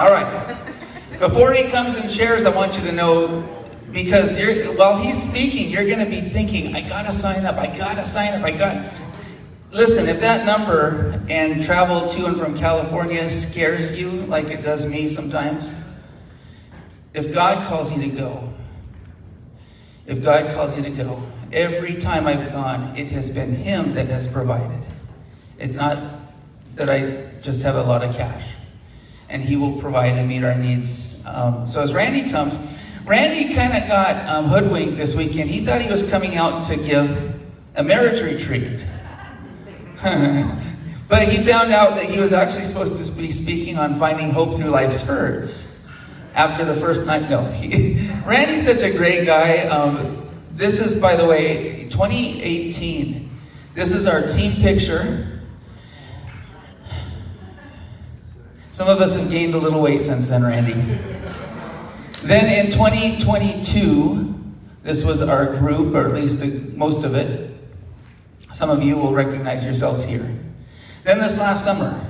All right. Before he comes and shares, I want you to know because while he's speaking, you're going to be thinking, I got to sign up. I got to sign up. I got. Listen, if that number and travel to and from California scares you like it does me sometimes, if God calls you to go, if God calls you to go, every time I've gone, it has been Him that has provided. It's not that I just have a lot of cash. And He will provide and meet our needs. Um, so as Randy comes, Randy kind of got um, hoodwinked this weekend. He thought he was coming out to give a marriage retreat. but he found out that he was actually supposed to be speaking on finding hope through life's hurts after the first night. No, he, Randy's such a great guy. Um, this is, by the way, 2018. This is our team picture. Some of us have gained a little weight since then, Randy. Then in 2022, this was our group, or at least the, most of it. Some of you will recognize yourselves here. Then this last summer,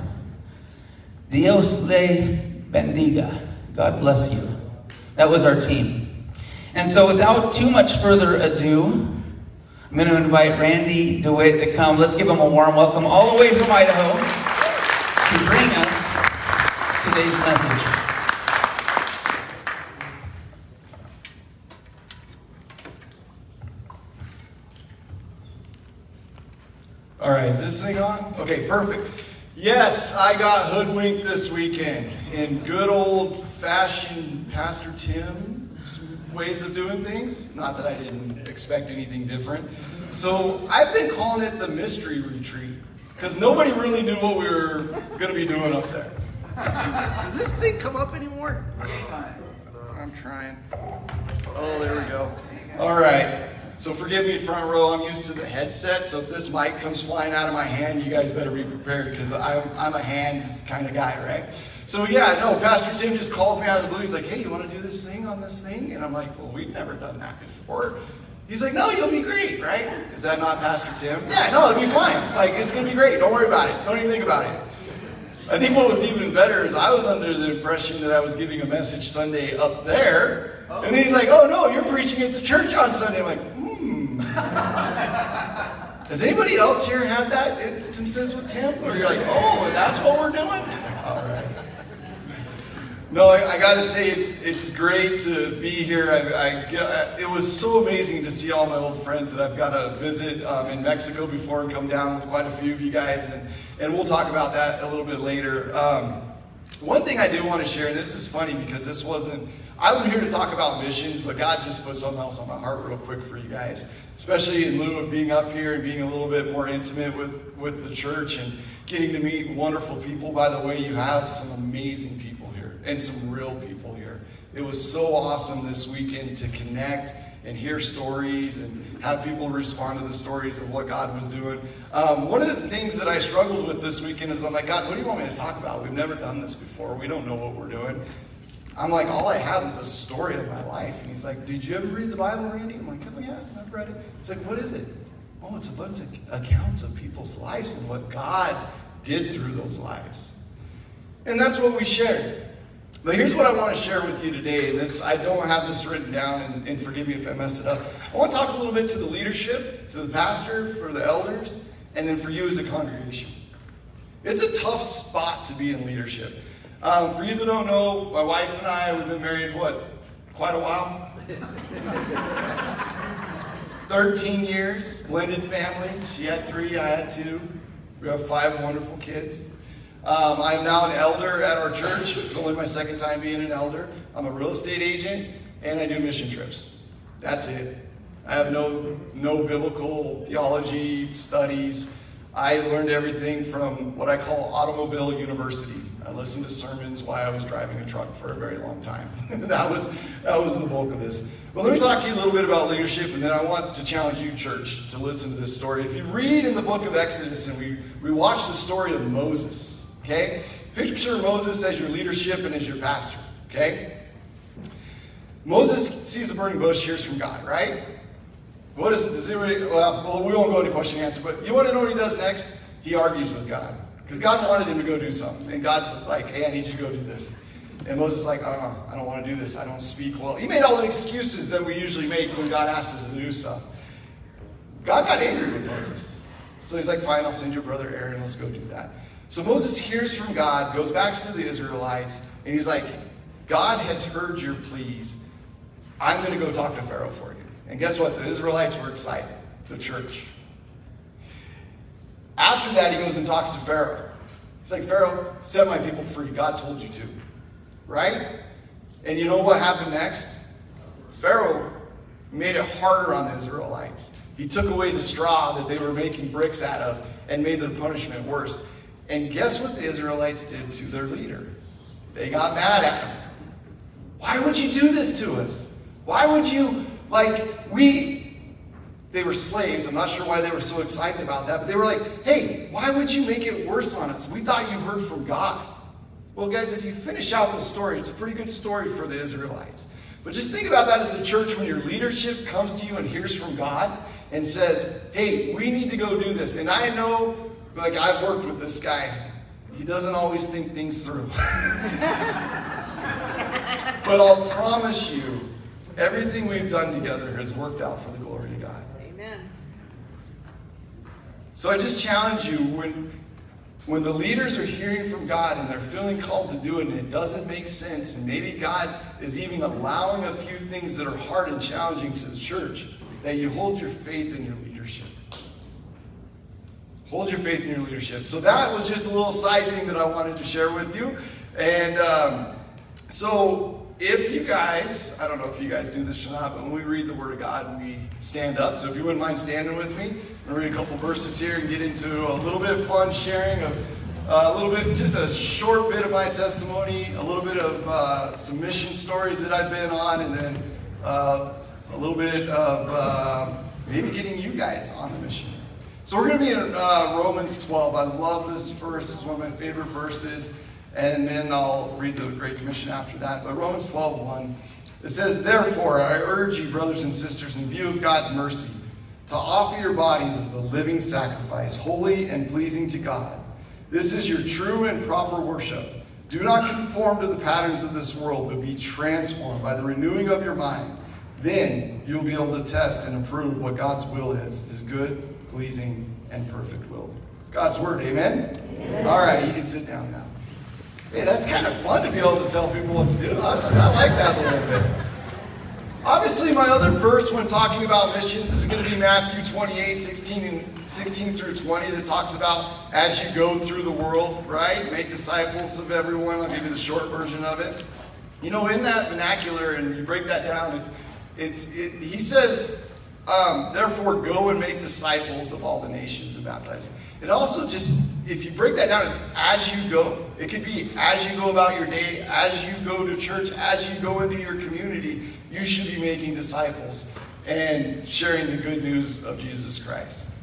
Dios le bendiga. God bless you. That was our team. And so, without too much further ado, I'm going to invite Randy DeWitt to come. Let's give him a warm welcome all the way from Idaho to bring us today's message. All right, is this thing on? Okay, perfect. Yes, I got hoodwinked this weekend in good old fashioned Pastor Tim ways of doing things. Not that I didn't expect anything different. So I've been calling it the mystery retreat because nobody really knew what we were going to be doing up there. Does this thing come up anymore? I'm trying. Oh, there we go. All right. So forgive me, front row. I'm used to the headset, so if this mic comes flying out of my hand, you guys better be prepared because I'm, I'm a hands kind of guy, right? So yeah, no, Pastor Tim just calls me out of the blue. He's like, hey, you want to do this thing on this thing? And I'm like, well, we've never done that before. He's like, no, you'll be great, right? Is that not Pastor Tim? Yeah, no, it'll be fine. Like, it's going to be great. Don't worry about it. Don't even think about it. I think what was even better is I was under the impression that I was giving a message Sunday up there. And then he's like, oh no, you're preaching at the church on Sunday. I'm like, hmm. has anybody else here had that instances with Tim? Where you're like, oh, that's what we're doing? No, I, I got to say it's it's great to be here. I, I, it was so amazing to see all my old friends that I've got to visit um, in Mexico before and come down with quite a few of you guys, and and we'll talk about that a little bit later. Um, one thing I do want to share, and this is funny because this wasn't I'm here to talk about missions, but God just put something else on my heart real quick for you guys, especially in lieu of being up here and being a little bit more intimate with, with the church and getting to meet wonderful people. By the way, you have some amazing people and some real people here. It was so awesome this weekend to connect and hear stories and have people respond to the stories of what God was doing. Um, one of the things that I struggled with this weekend is I'm like, God, what do you want me to talk about? We've never done this before. We don't know what we're doing. I'm like, all I have is a story of my life. And he's like, Did you ever read the Bible, Randy? I'm like, Oh, yeah, I've read it. He's like, What is it? Oh, it's a bunch of accounts of people's lives and what God did through those lives. And that's what we shared. But here's what I want to share with you today. And this I don't have this written down, and, and forgive me if I mess it up. I want to talk a little bit to the leadership, to the pastor, for the elders, and then for you as a congregation. It's a tough spot to be in leadership. Um, for you that don't know, my wife and I, we've been married, what, quite a while? 13 years, blended family. She had three, I had two. We have five wonderful kids. Um, I'm now an elder at our church. It's only my second time being an elder. I'm a real estate agent, and I do mission trips. That's it. I have no, no biblical theology studies. I learned everything from what I call automobile university. I listened to sermons while I was driving a truck for a very long time. that was that was the bulk of this. But let me talk to you a little bit about leadership, and then I want to challenge you, church, to listen to this story. If you read in the book of Exodus and we, we watch the story of Moses, okay? Picture Moses as your leadership and as your pastor, okay? Moses sees a burning bush, hears from God, right? What is, does anybody, well, well, we won't go into question and answer, but you want to know what he does next? He argues with God. Because God wanted him to go do something. And God's like, hey, I need you to go do this. And Moses is like, uh, I don't want to do this. I don't speak well. He made all the excuses that we usually make when God asks us to do stuff. God got angry with Moses. So he's like, fine, I'll send your brother Aaron. Let's go do that. So Moses hears from God, goes back to the Israelites, and he's like, God has heard your pleas. I'm going to go talk to Pharaoh for you. And guess what? The Israelites were excited, the church. After that, he goes and talks to Pharaoh. He's like, Pharaoh, set my people free. God told you to. Right? And you know what happened next? Pharaoh made it harder on the Israelites. He took away the straw that they were making bricks out of and made their punishment worse. And guess what the Israelites did to their leader? They got mad at him. Why would you do this to us? Why would you, like, we, they were slaves. I'm not sure why they were so excited about that, but they were like, hey, why would you make it worse on us? We thought you heard from God. Well, guys, if you finish out the story, it's a pretty good story for the Israelites. But just think about that as a church when your leadership comes to you and hears from God and says, hey, we need to go do this. And I know, like, I've worked with this guy. He doesn't always think things through. but I'll promise you, everything we've done together has worked out for the glory of God. Amen. So I just challenge you when when the leaders are hearing from God and they're feeling called to do it and it doesn't make sense, and maybe God is even allowing a few things that are hard and challenging to the church, that you hold your faith in your leadership. Hold your faith in your leadership. So that was just a little side thing that I wanted to share with you. And um, so if you guys, I don't know if you guys do this or not, but when we read the Word of God, we stand up. So if you wouldn't mind standing with me, I'm going to read a couple verses here and get into a little bit of fun sharing of uh, a little bit, just a short bit of my testimony, a little bit of uh, some mission stories that I've been on, and then uh, a little bit of uh, maybe getting you guys on the mission. So we're going to be in uh, Romans 12. I love this verse. It's one of my favorite verses. And then I'll read the Great Commission after that. But Romans 12, 1, it says, Therefore, I urge you, brothers and sisters, in view of God's mercy, to offer your bodies as a living sacrifice, holy and pleasing to God. This is your true and proper worship. Do not conform to the patterns of this world, but be transformed by the renewing of your mind. Then you'll be able to test and approve what God's will is, his good, pleasing, and perfect will. It's God's word, amen? amen? All right, you can sit down now. Hey, that's kind of fun to be able to tell people what to do. I, I like that a little bit. Obviously, my other verse when talking about missions is going to be Matthew 28, 16, and 16 through 20, that talks about as you go through the world, right? Make disciples of everyone. I'll give you the short version of it. You know, in that vernacular, and you break that down, it's, it's, it, he says, um, therefore, go and make disciples of all the nations and baptize. It also just, if you break that down, it's as you go. It could be as you go about your day, as you go to church, as you go into your community, you should be making disciples and sharing the good news of Jesus Christ.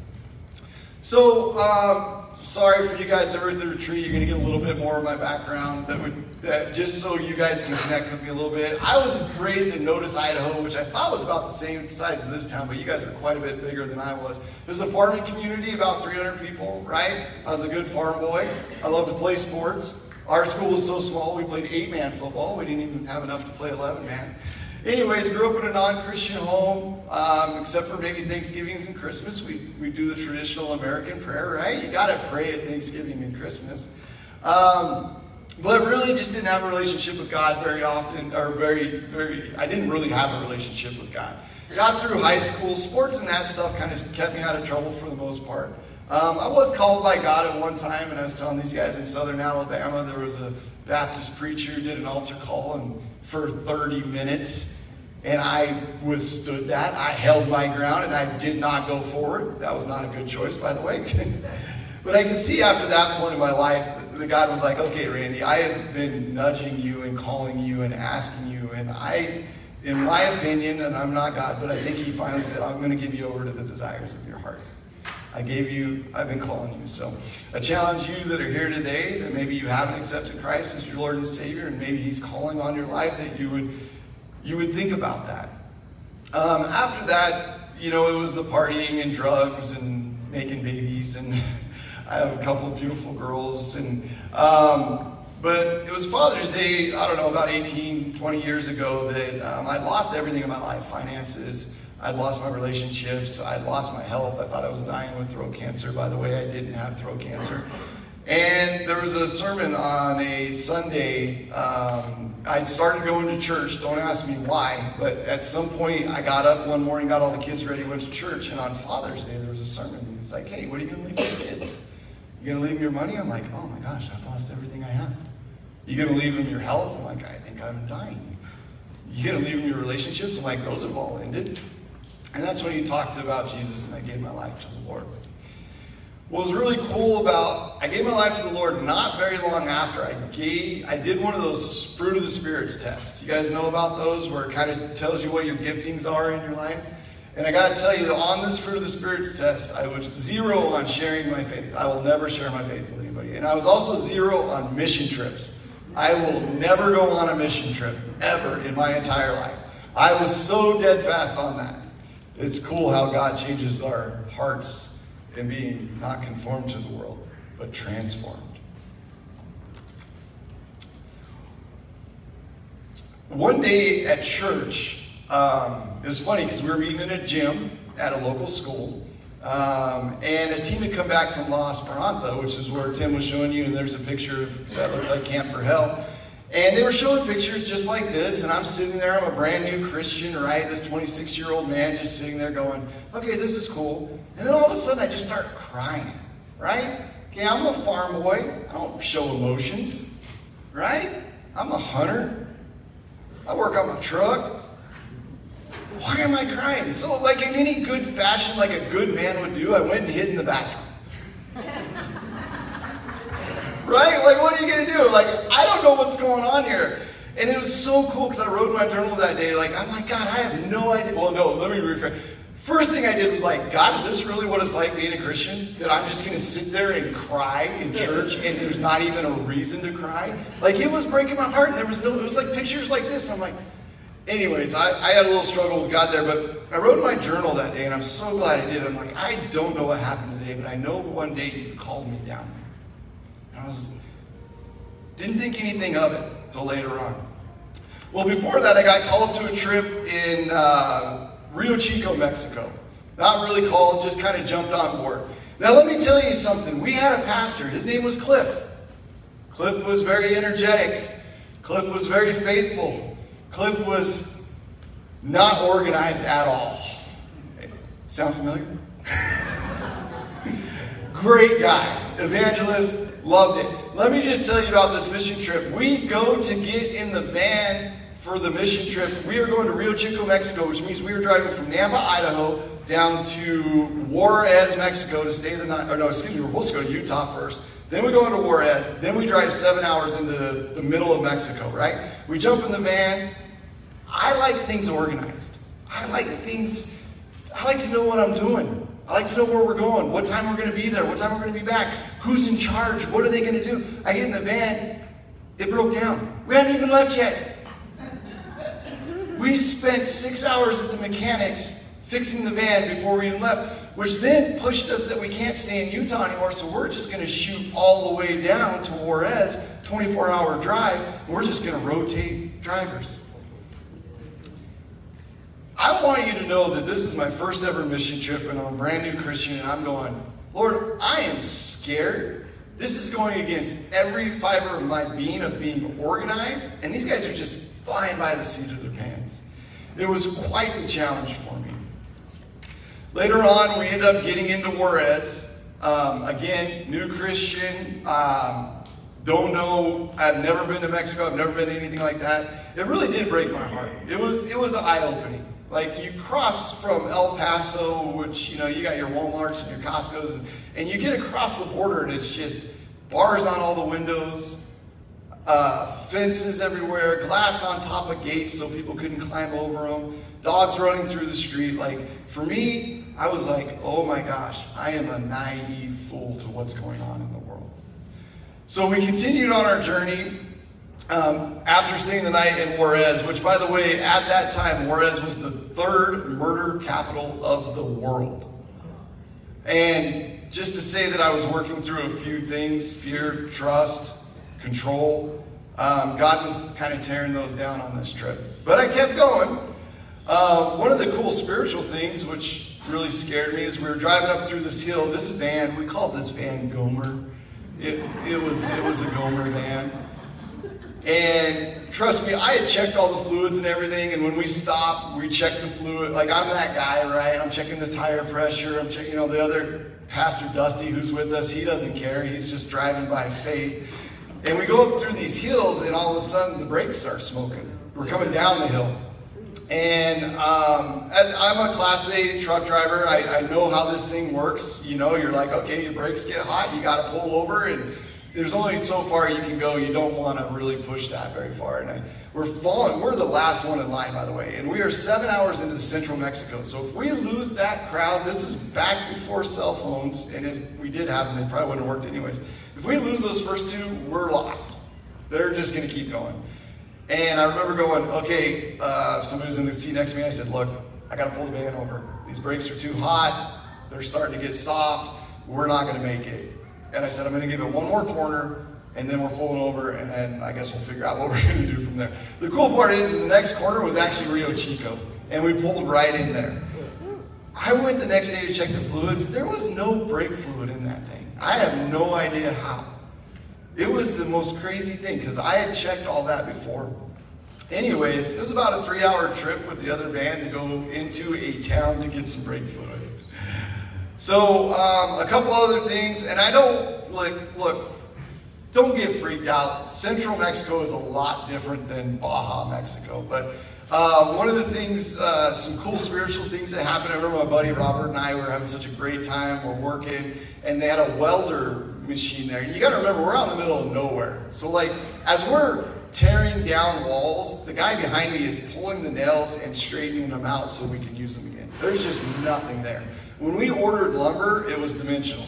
So, um, sorry for you guys that were at the retreat. You're to get a little bit more of my background that would that just so you guys can connect with me a little bit. I was raised in Notus, Idaho, which I thought was about the same size as this town, but you guys are quite a bit bigger than I was. It was a farming community, about 300 people, right? I was a good farm boy. I loved to play sports. Our school was so small, we played eight-man football. We didn't even have enough to play 11-man. Anyways, grew up in a non-Christian home, um, except for maybe Thanksgivings and Christmas. We, we do the traditional American prayer, right? You got to pray at Thanksgiving and Christmas. Um, but really just didn't have a relationship with God very often, or very, very, I didn't really have a relationship with God. Got through high school, sports and that stuff kind of kept me out of trouble for the most part. Um, I was called by God at one time, and I was telling these guys in southern Alabama, there was a Baptist preacher who did an altar call and for 30 minutes, and I withstood that. I held my ground, and I did not go forward. That was not a good choice, by the way. but I can see after that point in my life the God was like, okay, Randy, I have been nudging you and calling you and asking you, and I, in my opinion, and I'm not God, but I think He finally said, I'm going to give you over to the desires of your heart. I gave you, I've been calling you. So I challenge you that are here today that maybe you haven't accepted Christ as your Lord and Savior, and maybe He's calling on your life that you would, you would think about that. Um, after that, you know, it was the partying and drugs and making babies and I have a couple beautiful girls, and um, But it was Father's Day, I don't know, about 18, 20 years ago that um, I'd lost everything in my life finances, I'd lost my relationships, I'd lost my health. I thought I was dying with throat cancer. By the way, I didn't have throat cancer. And there was a sermon on a Sunday. Um, I'd started going to church. Don't ask me why, but at some point I got up one morning, got all the kids ready, went to church, and on Father's Day there was a sermon. He's like, "Hey, what are you going to leave for the kids? You going to leave them your money?" I'm like, "Oh my gosh, I've lost everything I have." You going to leave them your health? I'm like, "I think I'm dying." You going to leave them your relationships? I'm like, "Those have all ended." And that's when he talked about Jesus, and I gave my life to the Lord. What was really cool about I gave my life to the Lord not very long after I gave I did one of those fruit of the spirits tests. You guys know about those where it kind of tells you what your giftings are in your life? And I got to tell you that on this fruit of the spirits test, I was zero on sharing my faith. I will never share my faith with anybody. And I was also zero on mission trips. I will never go on a mission trip ever in my entire life. I was so dead fast on that. It's cool how God changes our hearts and being not conformed to the world, but transformed. One day at church, um, it was funny because we were meeting in a gym at a local school. Um, and a team had come back from La Esperanza, which is where Tim was showing you, and there's a picture of that looks like Camp for Hell. And they were showing pictures just like this, and I'm sitting there, I'm a brand new Christian, right? This 26 year old man just sitting there going, okay, this is cool. And then all of a sudden I just start crying, right? Okay, I'm a farm boy, I don't show emotions, right? I'm a hunter, I work on my truck. Why am I crying? So, like in any good fashion, like a good man would do, I went and hid in the bathroom. right? Like, what are you going to do? Like, I don't know what's going on here. And it was so cool because I wrote in my journal that day, like, I'm like, God, I have no idea. Well, no, let me rephrase. First thing I did was like, God, is this really what it's like being a Christian? That I'm just going to sit there and cry in church and there's not even a reason to cry? Like, it was breaking my heart and there was no, it was like pictures like this. And I'm like, anyways, I, I had a little struggle with God there, but I wrote in my journal that day and I'm so glad I did. I'm like, I don't know what happened today, but I know one day you've called me down I was didn't think anything of it until later on. Well, before that, I got called to a trip in uh, Rio Chico, Mexico. Not really called, just kind of jumped on board. Now, let me tell you something. We had a pastor. His name was Cliff. Cliff was very energetic. Cliff was very faithful. Cliff was not organized at all. Sound familiar? Great guy. Evangelist, loved it. Let me just tell you about this mission trip. We go to get in the van for the mission trip. We are going to Rio Chico, Mexico, which means we are driving from Nampa, Idaho, down to Juarez, Mexico to stay the night. Or no, excuse me, we're supposed to go to Utah first. Then we go into Juarez. Then we drive seven hours into the, the middle of Mexico, right? We jump in the van. I like things organized. I like things, I like to know what I'm doing. I like to know where we're going, what time we're going to be there, what time we're going to be back, who's in charge, what are they going to do. I get in the van, it broke down. We hadn't even left yet. We spent six hours at the mechanics fixing the van before we even left, which then pushed us that we can't stay in Utah anymore, so we're just going to shoot all the way down to Juarez, 24 hour drive, we're just going to rotate drivers. I want you to know that this is my first ever mission trip and I'm a brand new Christian and I'm going, Lord, I am scared. This is going against every fiber of my being of being organized, and these guys are just flying by the seat of their pants. It was quite the challenge for me. Later on, we end up getting into Juarez. Um, again, new Christian. Um, don't know. I've never been to Mexico. I've never been to anything like that. It really did break my heart. It was it was eye opening. Like you cross from El Paso, which you know you got your WalMarts and your Costco's, and, and you get across the border, and it's just bars on all the windows, uh, fences everywhere, glass on top of gates so people couldn't climb over them, dogs running through the street. Like for me, I was like, oh my gosh, I am a naive fool to what's going on in the world. So we continued on our journey um, after staying the night in Juarez, which, by the way, at that time, Juarez was the third murder capital of the world. And just to say that I was working through a few things fear, trust, control. Um, God was kind of tearing those down on this trip. But I kept going. Uh, one of the cool spiritual things, which really scared me, is we were driving up through this hill. This van, we called this van Gomer. It, it, was, it was a Gomer van. And trust me, I had checked all the fluids and everything. And when we stopped, we checked the fluid. Like I'm that guy, right? I'm checking the tire pressure. I'm checking, you know, the other Pastor Dusty who's with us. He doesn't care. He's just driving by faith. And we go up through these hills, and all of a sudden the brakes start smoking. We're coming down the hill. And um, I'm a Class A truck driver. I, I know how this thing works. You know, you're like, okay, your brakes get hot, you got to pull over, and there's only so far you can go. You don't want to really push that very far. And I, we're falling. We're the last one in line, by the way. And we are seven hours into central Mexico. So if we lose that crowd, this is back before cell phones. And if we did have them, they probably wouldn't have worked anyways. If we lose those first two, we're lost. They're just going to keep going. And I remember going, okay, uh, somebody was in the seat next to me. I said, look, I got to pull the van over. These brakes are too hot. They're starting to get soft. We're not going to make it. And I said, I'm going to give it one more corner, and then we're pulling over, and then I guess we'll figure out what we're going to do from there. The cool part is the next corner was actually Rio Chico, and we pulled right in there. I went the next day to check the fluids. There was no brake fluid in that thing. I have no idea how. It was the most crazy thing because I had checked all that before. Anyways, it was about a three hour trip with the other van to go into a town to get some brake fluid. So, um, a couple other things, and I don't, like, look, don't get freaked out. Central Mexico is a lot different than Baja, Mexico. But uh, one of the things, uh, some cool spiritual things that happened, I remember my buddy Robert and I were having such a great time. We're working, and they had a welder machine there. And you got to remember, we're out in the middle of nowhere. So, like, as we're tearing down walls, the guy behind me is pulling the nails and straightening them out so we can use them again. There's just nothing there. When we ordered lumber, it was dimensional.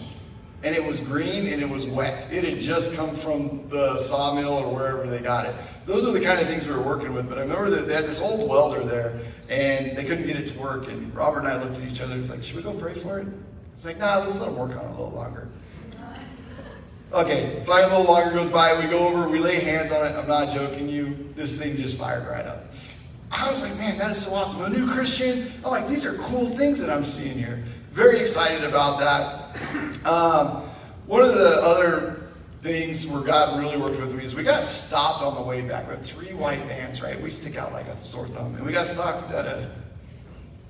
And it was green and it was wet. It had just come from the sawmill or wherever they got it. Those are the kind of things we were working with. But I remember that they had this old welder there and they couldn't get it to work. And Robert and I looked at each other and was like, should we go pray for it? It's like, nah, let's let him work on it a little longer. Okay, fire a little longer goes by. We go over, we lay hands on it. I'm not joking you. This thing just fired right up. I was like, man, that is so awesome. A new Christian. I'm like, these are cool things that I'm seeing here. Very excited about that. Um, one of the other things where God really worked with me is we got stopped on the way back. We have three white vans, right? We stick out like a sore thumb. And we got stopped at a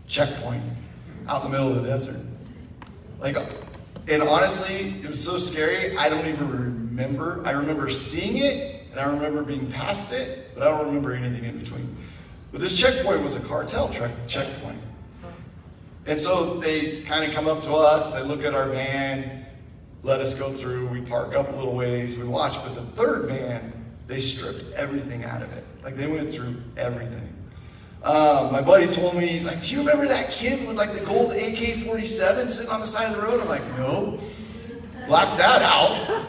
checkpoint out in the middle of the desert. Like, and honestly, it was so scary, I don't even remember. I remember seeing it, and I remember being past it, but I don't remember anything in between. But this checkpoint was a cartel checkpoint. And so they kind of come up to us, they look at our van, let us go through, we park up a little ways, we watch. But the third van, they stripped everything out of it. Like they went through everything. Um, my buddy told me, he's like, Do you remember that kid with like the gold AK 47 sitting on the side of the road? I'm like, No. Black that out.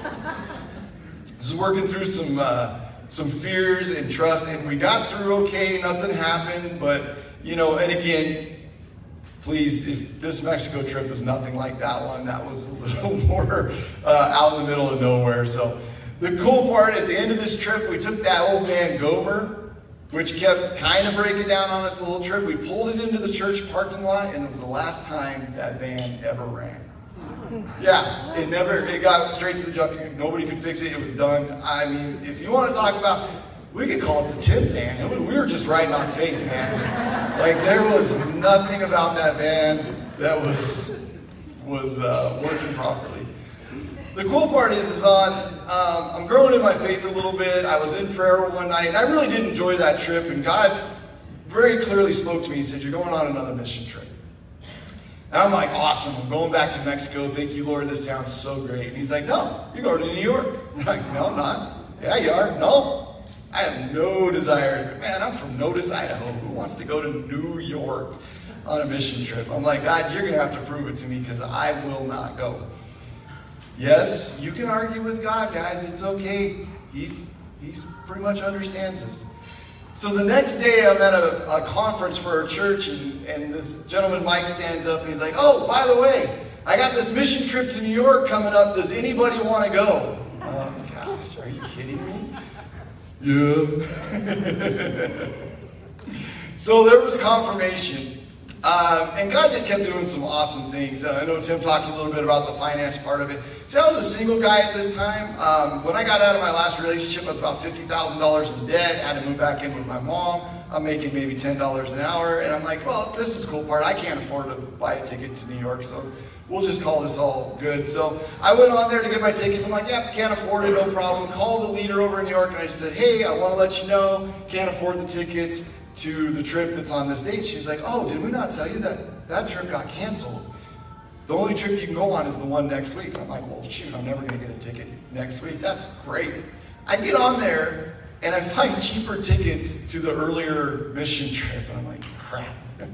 Just working through some. Uh, some fears and trust, and we got through okay, nothing happened, but you know, and again, please, if this Mexico trip is nothing like that one, that was a little more uh, out in the middle of nowhere. So the cool part at the end of this trip, we took that old van Gomer, which kept kind of breaking down on us the whole trip. We pulled it into the church parking lot, and it was the last time that van ever ran. Yeah, it never, it got straight to the junk. Nobody could fix it. It was done. I mean, if you want to talk about, we could call it the Tim van. We were just riding on faith, man. Like there was nothing about that van that was was uh, working properly. The cool part is, is on. Um, I'm growing in my faith a little bit. I was in prayer one night, and I really did enjoy that trip. And God very clearly spoke to me. He said, "You're going on another mission trip." And I'm like, awesome, I'm going back to Mexico. Thank you, Lord. This sounds so great. And he's like, no, you're going to New York. I'm like, no, I'm not. Yeah, you are. No, I have no desire. Man, I'm from Notus, Idaho. Who wants to go to New York on a mission trip? I'm like, God, you're going to have to prove it to me because I will not go. Yes, you can argue with God, guys. It's okay. He's, he's pretty much understands this. So the next day, I'm at a, a conference for our church, and, and this gentleman, Mike, stands up and he's like, Oh, by the way, I got this mission trip to New York coming up. Does anybody want to go? Oh, gosh, are you kidding me? Yeah. so there was confirmation. Um, and God just kept doing some awesome things. Uh, I know Tim talked a little bit about the finance part of it. See, I was a single guy at this time. Um, when I got out of my last relationship, I was about $50,000 in debt. I had to move back in with my mom. I'm making maybe $10 an hour. And I'm like, well, this is the cool part. I can't afford to buy a ticket to New York, so we'll just call this all good. So I went on there to get my tickets. I'm like, yeah, can't afford it, no problem. Called the leader over in New York, and I just said, hey, I want to let you know, can't afford the tickets to the trip that's on this date. She's like, oh, did we not tell you that that trip got canceled? The only trip you can go on is the one next week. I'm like, well, shoot, I'm never going to get a ticket next week. That's great. I get on there and I find cheaper tickets to the earlier mission trip. And I'm like, crap.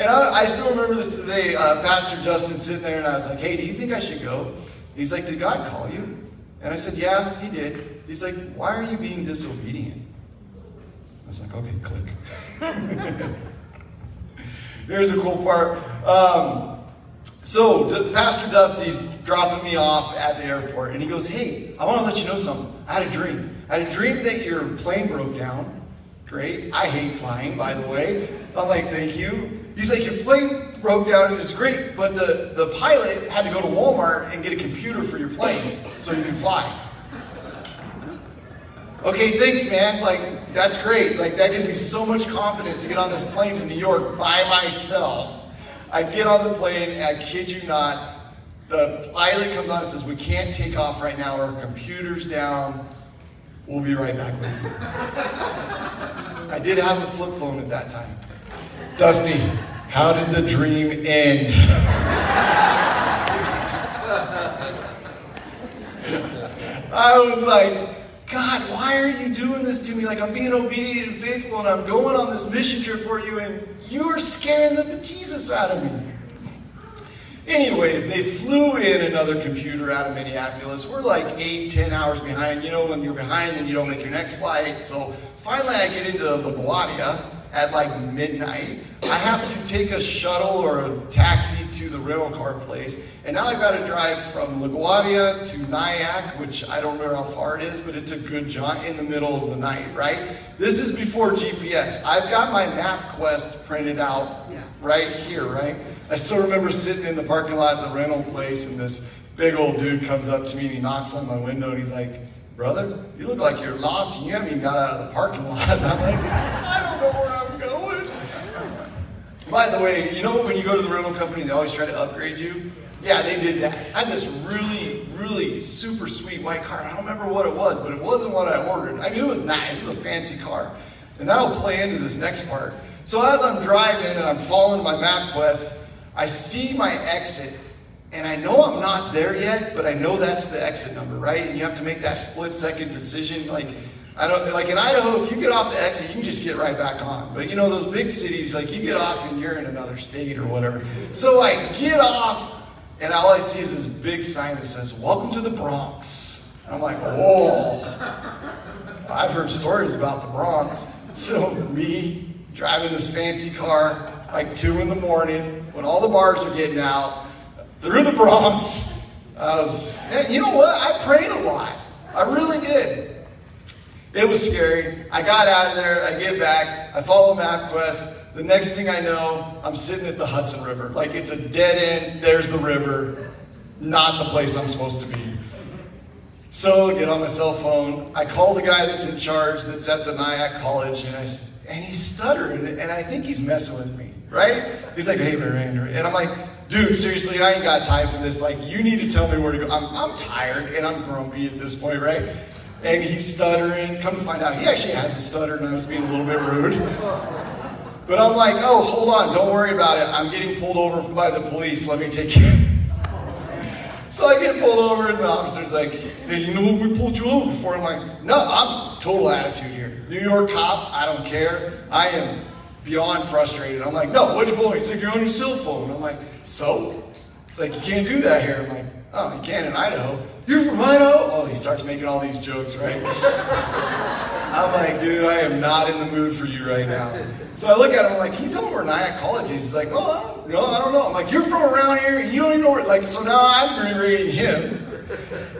and I, I, still remember this today. Uh, Pastor Justin sitting there and I was like, hey, do you think I should go? He's like, did God call you? And I said, yeah, he did. He's like, why are you being disobedient? I was like, okay, click. Here's a cool part. Um, so, Pastor Dusty's dropping me off at the airport, and he goes, Hey, I want to let you know something. I had a dream. I had a dream that your plane broke down. Great. I hate flying, by the way. I'm like, Thank you. He's like, Your plane broke down, and it's great, but the, the pilot had to go to Walmart and get a computer for your plane so you can fly. Okay, thanks, man. Like, that's great. Like, that gives me so much confidence to get on this plane to New York by myself. I get on the plane, I kid you not, the pilot comes on and says, We can't take off right now, our computer's down. We'll be right back with you. I did have a flip phone at that time. Dusty, how did the dream end? I was like, God, why are you doing this to me? Like, I'm being obedient and faithful, and I'm going on this mission trip for you, and you're scaring the Jesus out of me. Anyways, they flew in another computer out of Minneapolis. We're like eight, ten hours behind. You know, when you're behind, then you don't make your next flight. So finally, I get into LaGuardia at like midnight. I have to take a shuttle or a taxi to the rental car place. And now I've got to drive from LaGuardia to Nyack, which I don't know how far it is, but it's a good jaunt in the middle of the night, right? This is before GPS. I've got my MapQuest printed out yeah. right here, right? I still remember sitting in the parking lot at the rental place, and this big old dude comes up to me and he knocks on my window and he's like, Brother, you look like you're lost and you haven't even got out of the parking lot. And I'm like, I don't know where I'm going. By the way, you know when you go to the rental company, they always try to upgrade you? Yeah, they did that. I had this really, really super sweet white car. I don't remember what it was, but it wasn't what I ordered. I knew it was nice. It was a fancy car. And that'll play into this next part. So as I'm driving and I'm following my MapQuest, I see my exit and I know I'm not there yet, but I know that's the exit number, right? And you have to make that split second decision. Like, I don't like in Idaho, if you get off the exit, you can just get right back on. But you know, those big cities, like you get off and you're in another state or whatever. So I get off, and all I see is this big sign that says, Welcome to the Bronx. And I'm like, whoa. I've heard stories about the Bronx. So me driving this fancy car like two in the morning when all the bars are getting out through the Bronx. I was, you know what? I prayed a lot. I really did. It was scary. I got out of there. I get back. I follow MapQuest. The next thing I know, I'm sitting at the Hudson River. Like it's a dead end. There's the river. Not the place I'm supposed to be. So I get on my cell phone. I call the guy that's in charge, that's at the Nyack College, and I and he's stuttering, and I think he's messing with me, right? He's like, "Hey, and I'm like, dude, seriously, I ain't got time for this. Like, you need to tell me where to go. I'm, I'm tired and I'm grumpy at this point, right? And he's stuttering. Come to find out, he actually has a stutter, and I was being a little bit rude. But I'm like, oh, hold on, don't worry about it. I'm getting pulled over by the police. Let me take you. so I get pulled over, and the officer's like, hey, you know what we pulled you over for? I'm like, no, I'm total attitude here. New York cop, I don't care. I am beyond frustrated. I'm like, no, what'd you pull? He's like, you're on your cell phone. I'm like, so? It's like, you can't do that here. I'm like, oh, you can in Idaho. You're from Idaho? Oh, he starts making all these jokes, right? I'm like, dude, I am not in the mood for you right now. So I look at him, I'm like, can you tell me where Nyack College is? He's like, oh, no, I don't know. I'm like, you're from around here, and you don't even know where, like, so now I'm berating him.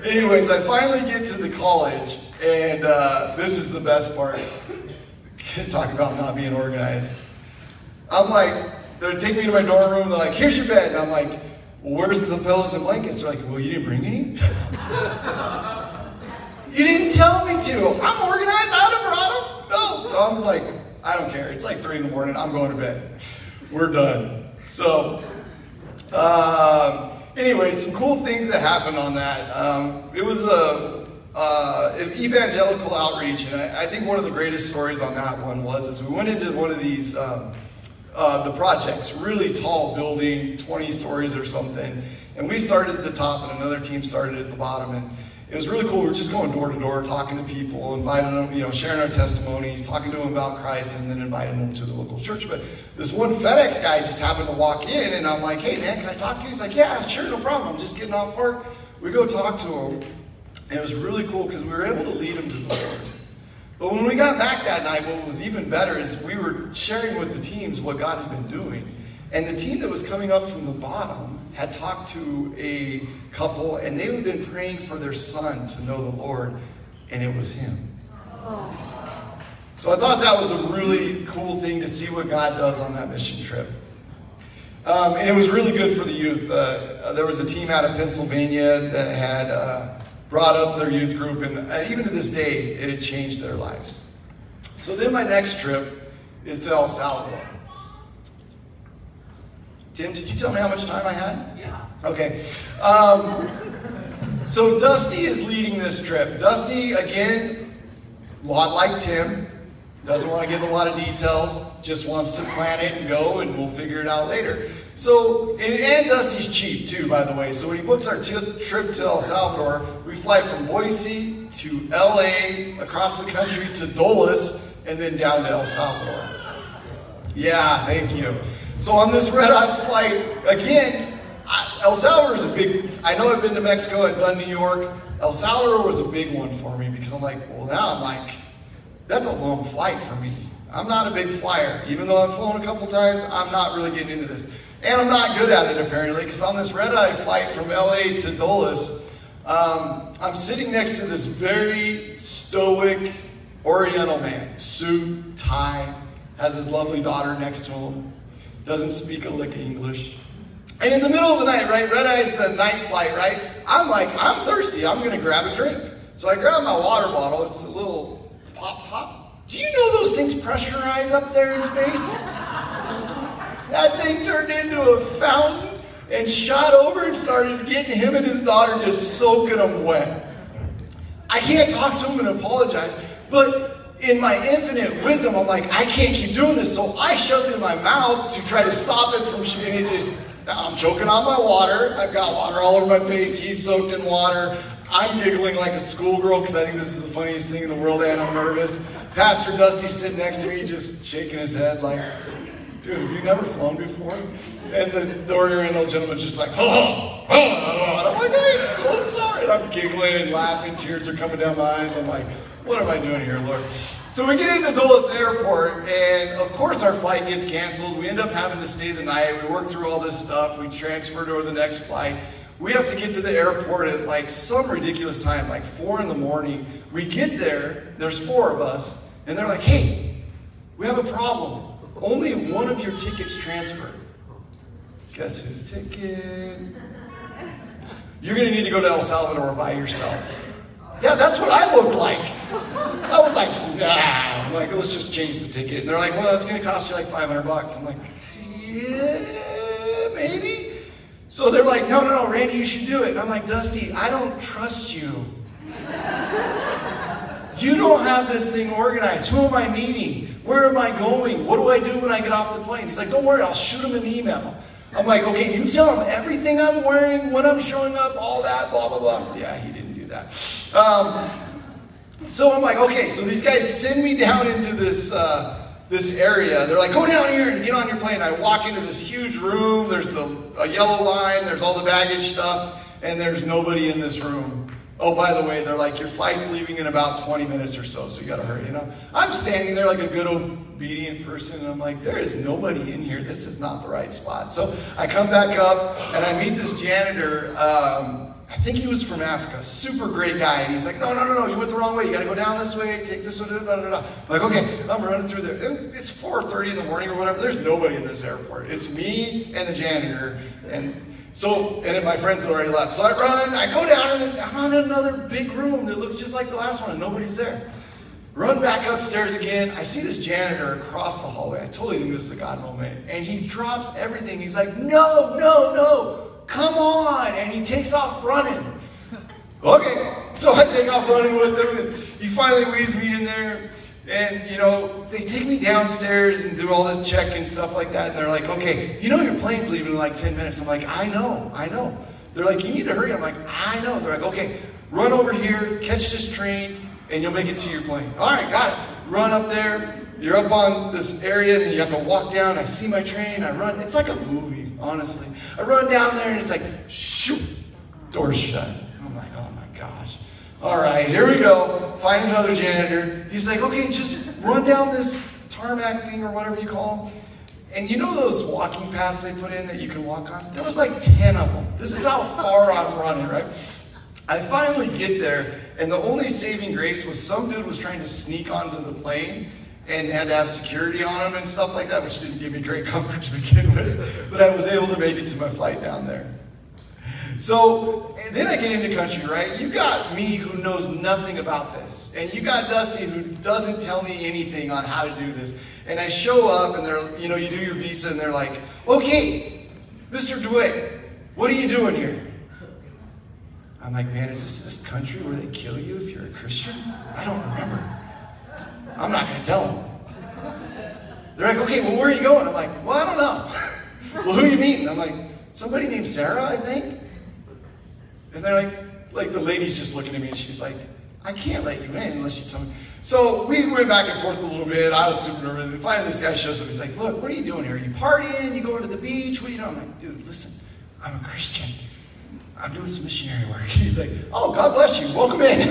Anyways, I finally get to the college, And uh, this is the best part. Talk about not being organized. I'm like, they're taking me to my dorm room. They're like, here's your bed. And I'm like, well, where's the pillows and blankets? They're like, well, you didn't bring any? you didn't tell me to. I'm organized. I'd have brought them. No. So I'm like, I don't care. It's like 3 in the morning. I'm going to bed. We're done. So, um, anyway, some cool things that happened on that. Um, it was a uh, evangelical outreach, and I, I, think one of the greatest stories on that one was as we went into one of these um, uh, the projects, really tall building, 20 stories or something, and we started at the top, and another team started at the bottom, and it was really cool. We were just going door to door, talking to people, inviting them, you know, sharing our testimonies, talking to them about Christ, and then inviting them to the local church. But this one FedEx guy just happened to walk in, and I'm like, hey, man, can I talk to you? He's like, yeah, sure, no problem. I'm just getting off work. We go talk to him, and it was really cool because we were able to lead him to the Lord. But when we got back that night, what was even better is we were sharing with the teams what God had been doing. And the team that was coming up from the bottom had talked to a couple, and they had been praying for their son to know the Lord, and it was him. So I thought that was a really cool thing to see what God does on that mission trip. Um, and it was really good for the youth. Uh, there was a team out of Pennsylvania that had uh, brought up their youth group, and uh, even to this day, it had changed their lives. So then my next trip is to El Salvador. Tim, did you tell me how much time I had? Yeah. Okay. Um, so Dusty is leading this trip. Dusty, again, a lot like Tim, doesn't want to give a lot of details, just wants to plan it and go, and we'll figure it out later. So, and, and Dusty's cheap too, by the way. So when he books our trip to El Salvador, we fly from Boise to LA, across the country to Dulles, and then down to El Salvador. Yeah, thank you. So on this red eye flight, again, I, El Salvador is a big, I know I've been to Mexico, I've done New York. El Salvador was a big one for me because I'm like, well, now I'm like, that's a long flight for me. I'm not a big flyer. Even though I've flown a couple times, I'm not really getting into this. And I'm not good at it apparently, because on this red eye flight from LA to Dulles, um, I'm sitting next to this very stoic Oriental man, suit, tie, has his lovely daughter next to him doesn't speak a lick of English. And in the middle of the night, right? Red Eye's the night flight, right? I'm like, I'm thirsty. I'm to grab a drink. So I grab my water bottle. It's a little pop top. Do you know those things pressurize up there in space? That thing turned into a fountain and shot over and started getting him and his daughter just soaking them wet. I can't talk to him and apologize, but in my infinite wisdom, I'm like, I can't keep doing this. So I shoved it in my mouth to try to stop it from shooting. It just, I'm choking on my water. I've got water all over my face. He's soaked in water. I'm giggling like a schoolgirl because I think this is the funniest thing in the world and I'm nervous. Pastor Dusty's sitting next to me, just shaking his head like, dude, have you never flown before? And the, Oriental gentleman's just like, oh, oh, oh. I'm like, I'm so sorry. And I'm giggling and laughing. Tears are coming down my eyes. I'm like, what am I doing here, Lord? So we get into Dulles Airport, and of course our flight gets canceled. We end up having to stay the night. We work through all this stuff. We transfer to the next flight. We have to get to the airport at like some ridiculous time, like four in the morning. We get there, there's four of us, and they're like, hey, we have a problem. Only one of your tickets transferred. Guess whose ticket? You're to need to go to El Salvador by yourself. Yeah, that's what I looked like. I was like, nah. I'm like, let's just change the ticket. And they're like, well, it's to cost you like 500 bucks. I'm like, yeah, maybe. So they're like, no, no, no, Randy, you should do it. And I'm like, Dusty, I don't trust you. You don't have this thing organized. Who am I meeting? Where am I going? What do I do when I get off the plane? He's like, don't worry, I'll shoot him an email. I'm like, okay, you tell him everything I'm wearing, when I'm showing up, all that, blah, blah, blah. Yeah, he didn't do that. Um, so I'm like, okay, so these guys send me down into this uh, this area. They're like, go down here and get on your plane. I walk into this huge room. There's the a yellow line. There's all the baggage stuff, and there's nobody in this room. Oh, by the way, they're like, your flight's leaving in about 20 minutes or so, so you gotta hurry, you know? I'm standing there like a good obedient person, and I'm like, there is nobody in here. This is not the right spot. So I come back up, and I meet this janitor. Um, I think he was from Africa, super great guy. And he's like, no, no, no, no, you went the wrong way. You got to go down this way, take this one, blah, blah, blah. I'm like, okay, I'm running through there. And it's 4.30 in the morning or whatever. There's nobody in this airport. It's me and the janitor. And so, and then my friends already left. So I run, I go down, and I'm in another big room that looks just like the last one, and nobody's there. Run back upstairs again. I see this janitor across the hallway. I totally think this is a God moment. And he drops everything. He's like, no, no, no. Come on. And he takes off running. Okay. So I take off running with him. He finally weaves me in there. And, you know, they take me downstairs and do all the check and stuff like that. And they're like, okay, you know your plane's leaving in like 10 minutes. I'm like, I know, I know. They're like, you need to hurry. I'm like, I know. They're like, okay, run over here, catch this train, and you'll make it to your plane. All right, got it. Run up there. You're up on this area, and you have to walk down. I see my train. I run. It's like a movie, honestly. I run down there, and it's like, shoot, doors shut. I'm like, oh my gosh. All right, here we go. Find another janitor. He's like, okay, just run down this tarmac thing or whatever you call them. And you know those walking paths they put in that you can walk on? There was like 10 of them. This is how far I'm running, right? I finally get there, and the only saving grace was some dude was trying to sneak onto the plane and had to have security on him and stuff like that, which didn't give me great comfort to begin with. But I was able to make it to my flight down there. So then I get into country, right? You got me who knows nothing about this, and you got Dusty who doesn't tell me anything on how to do this. And I show up, and they're, you know, you do your visa, and they're like, "Okay, Mr. DeWitt, what are you doing here?" I'm like, "Man, is this this country where they kill you if you're a Christian?" I don't remember. I'm not going to tell them. They're like, "Okay, well, where are you going?" I'm like, "Well, I don't know." well, who are you meeting? I'm like, "Somebody named Sarah, I think." And they're like, like the lady's just looking at me and she's like, I can't let you in unless you tell me. So we went back and forth a little bit. I was super nervous. And finally, this guy shows up. He's like, Look, what are you doing here? Are you partying? You going to the beach? What are you doing? I'm like, Dude, listen, I'm a Christian. I'm doing some missionary work. He's like, Oh, God bless you. Welcome in.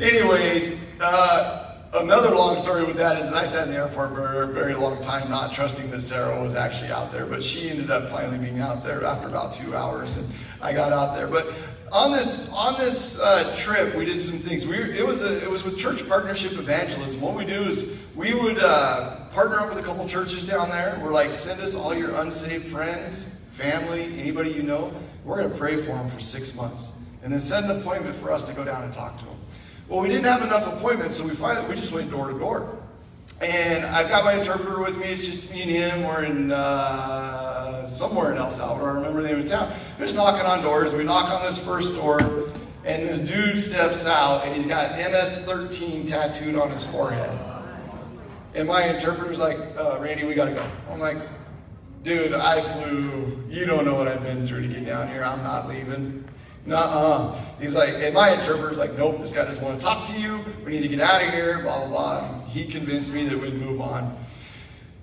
Anyways, uh, another long story with that is I sat in the airport for a very long time, not trusting that Sarah was actually out there, but she ended up finally being out there after about two hours, and I got out there. But on this on this uh, trip, we did some things. We it was a, it was with Church Partnership Evangelism. What we do is we would uh, partner up with a couple churches down there. We're like, send us all your unsaved friends, family, anybody you know. We're going to pray for them for six months, and then set an appointment for us to go down and talk to them. Well, we didn't have enough appointments, so we finally we just went door to door. And I've got my interpreter with me. It's just me and him. We're in uh, somewhere in El Salvador. I remember the name of the town. We're just knocking on doors. We knock on this first door, and this dude steps out, and he's got MS-13 tattooed on his forehead. And my interpreter's like, uh, "Randy, we gotta go." I'm like, "Dude, I flew. You don't know what I've been through to get down here. I'm not leaving." Nuh-uh. He's like, and my interpreter's like, nope, this guy doesn't want to talk to you. We need to get out of here, blah, blah, blah. He convinced me that we'd move on.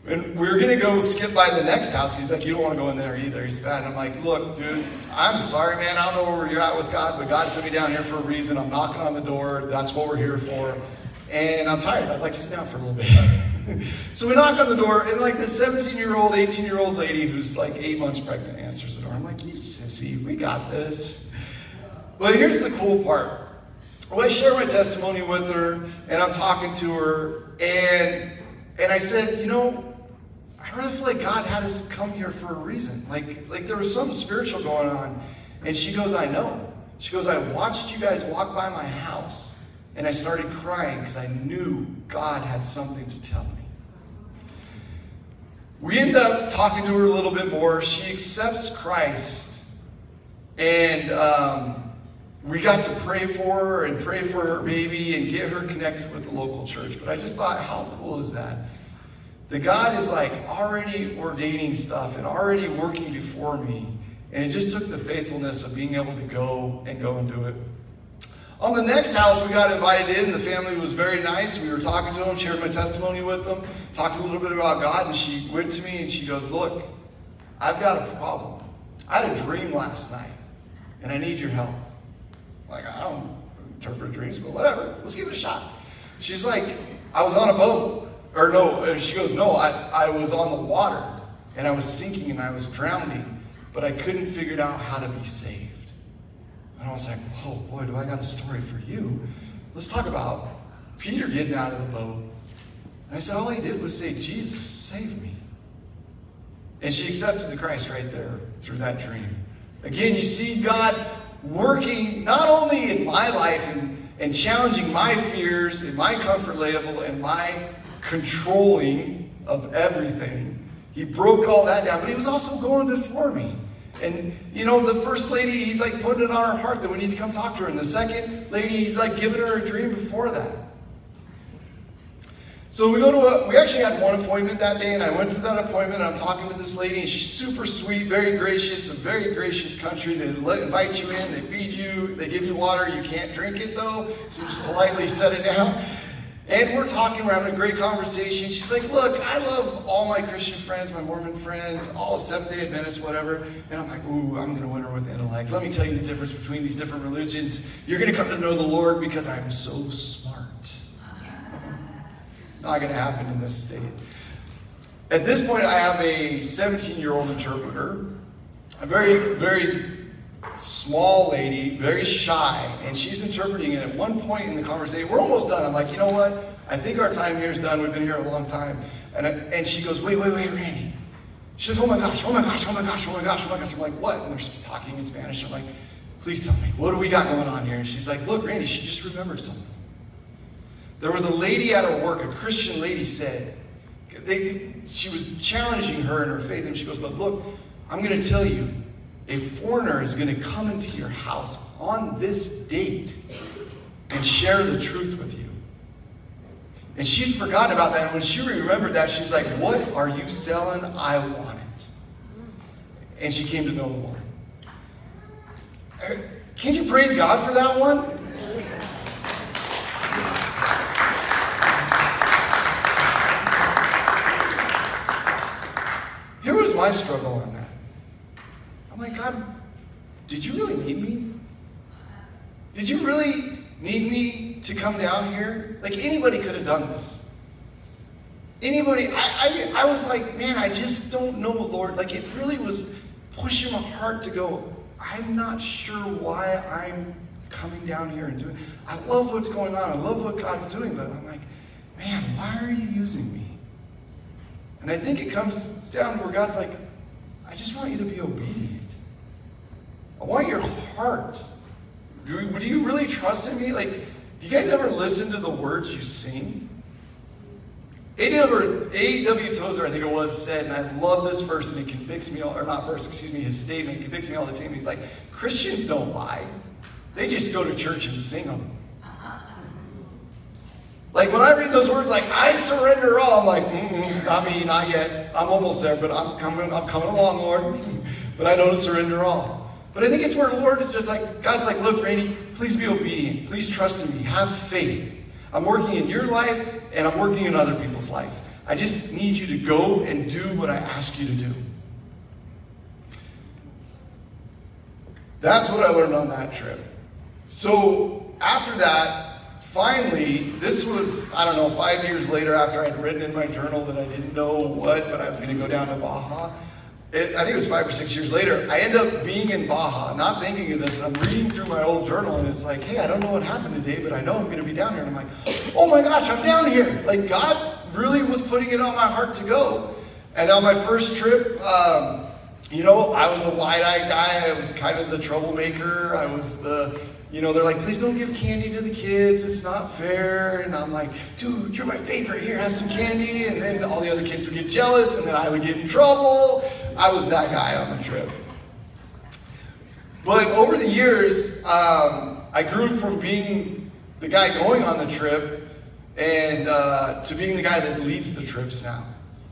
And we were going to go skip by the next house. He's like, you don't want to go in there either. He's bad. And I'm like, look, dude, I'm sorry, man. I don't know where you're at with God, but God sent me down here for a reason. I'm knocking on the door. That's what we're here for. And I'm tired. I'd like to sit down for a little bit. so we knock on the door, and like this 17 year old, 18 year old lady who's like eight months pregnant answers the door. I'm like, you sissy, we got this. Well, here's the cool part. Well, I share my testimony with her, and I'm talking to her, and and I said, you know, I really feel like God had us come here for a reason. Like like there was something spiritual going on. And she goes, I know. She goes, I watched you guys walk by my house, and I started crying because I knew God had something to tell me. We end up talking to her a little bit more. She accepts Christ, and um, we got to pray for her and pray for her baby and get her connected with the local church. But I just thought, how cool is that? That God is like already ordaining stuff and already working before me. And it just took the faithfulness of being able to go and go and do it. On the next house, we got invited in. The family was very nice. We were talking to them, shared my testimony with them, talked a little bit about God, and she went to me and she goes, Look, I've got a problem. I had a dream last night, and I need your help. Like, I don't interpret dreams, but whatever. Let's give it a shot. She's like, I was on a boat. Or no, uh, she goes, No, I, I was on the water. and I was sinking and I was drowning, but I couldn't figure out how to be saved. And I was like, oh boy, do I got a story for you. Let's talk about Peter getting out of the boat. And I said, all he did was say, Jesus, save me. And she accepted the Christ right there through that dream. Again, you see God working not only in my life and, and challenging my fears and my comfort level and my controlling of everything. He broke all that down, but he was also going before me. And you know, the first lady, he's like putting it on her heart that we need to come talk to her. And the second lady, he's like giving her a dream before that. So we go to a, we actually had one appointment that day, and I went to that appointment, I'm talking to this lady, and she's super sweet, very gracious, a very gracious country. They invite you in, they feed you, they give you water. You can't drink it though, so just politely set it down. And we're talking, we're having a great conversation. She's like, Look, I love all my Christian friends, my Mormon friends, all Seventh day Adventists, whatever. And I'm like, Ooh, I'm going to win her with intellect. Let me tell you the difference between these different religions. You're going to come to know the Lord because I'm so smart. Not going to happen in this state. At this point, I have a 17 year old interpreter, a very, very small lady, very shy, and she's interpreting it. At one point in the conversation, we're almost done. I'm like, you know what? I think our time here is done. We've been here a long time. And, I, and she goes, wait, wait, wait, Randy. She's like, oh my gosh, oh my gosh, oh my gosh, oh my gosh, oh my gosh. I'm like, what? And they're talking in Spanish. I'm like, please tell me, what do we got going on here? And she's like, look, Randy, she just remembered something. There was a lady at her work, a Christian lady said, they, she was challenging her in her faith, and she goes, but look, I'm going to tell you, a foreigner is going to come into your house on this date and share the truth with you. And she'd forgotten about that. And when she remembered that, she's like, What are you selling? I want it. And she came to know the Lord. Uh, can't you praise God for that one? My struggle on that. I'm like, God, did you really need me? Did you really need me to come down here? Like anybody could have done this. Anybody, I, I, I was like, man, I just don't know, Lord. Like it really was pushing my heart to go, I'm not sure why I'm coming down here and doing I love what's going on. I love what God's doing, but I'm like, man, why are you using me? And I think it comes down to where God's like, I just want you to be obedient. I want your heart. Do, do you really trust in me? Like, do you guys ever listen to the words you sing? A.W. Tozer, I think it was, said, and I love this verse, and it convicts me, or not verse, excuse me, his statement convicts me all the time. He's like, Christians don't lie. They just go to church and sing them. Like when I read those words, like I surrender all, I'm like, mm not me, not yet. I'm almost there, but I'm coming, I'm coming along, Lord. but I don't surrender all. But I think it's where the Lord is just like, God's like, look, Randy, please be obedient. Please trust in me. Have faith. I'm working in your life and I'm working in other people's life. I just need you to go and do what I ask you to do. That's what I learned on that trip. So after that, finally, this was, I don't know, five years later after I'd written in my journal that I didn't know what, but I was going to go down to Baja. It, I think it was five or six years later, I end up being in Baja, not thinking of this, and I'm reading through my old journal, and it's like, hey, I don't know what happened today, but I know I'm going to be down here. And I'm like, oh my gosh, I'm down here. Like, God really was putting it on my heart to go. And on my first trip, um, you know, I was a wide-eyed guy. I was kind of the troublemaker. I was the, you know, they're like, please don't give candy to the kids. It's not fair. And I'm like, dude, you're my favorite. Here, have some candy. And then all the other kids would get jealous, and then I would get in trouble. I was that guy on the trip. But over the years, um, I grew from being the guy going on the trip and uh, to being the guy that leads the trips now,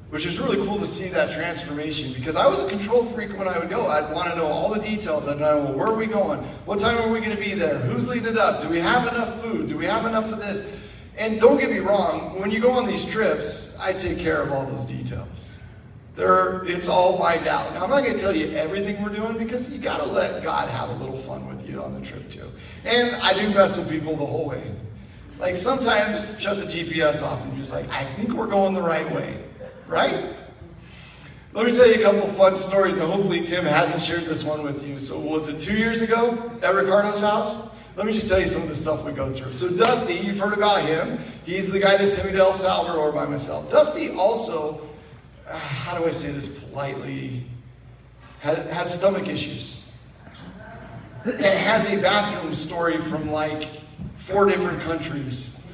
which is really cool to see that transformation because I was a control freak when I would go. I'd want to know all the details. I'd know well, where are we going? What time are we going to be there? Who's leading it up? Do we have enough food? Do we have enough of this? And don't get me wrong, when you go on these trips, I take care of all those details. There, it's all lined out. Now, I'm not going to tell you everything we're doing because you got to let God have a little fun with you on the trip, too. And I do mess with people the whole way. Like sometimes shut the GPS off and just like, I think we're going the right way, right? Let me tell you a couple fun stories, and hopefully Tim hasn't shared this one with you. So, was it two years ago at Ricardo's house? Let me just tell you some of the stuff we go through. So, Dusty, you've heard about him. He's the guy that sent me to El Salvador by myself. Dusty also, uh, how do I say this politely, has, has stomach issues. And has a bathroom story from like four different countries.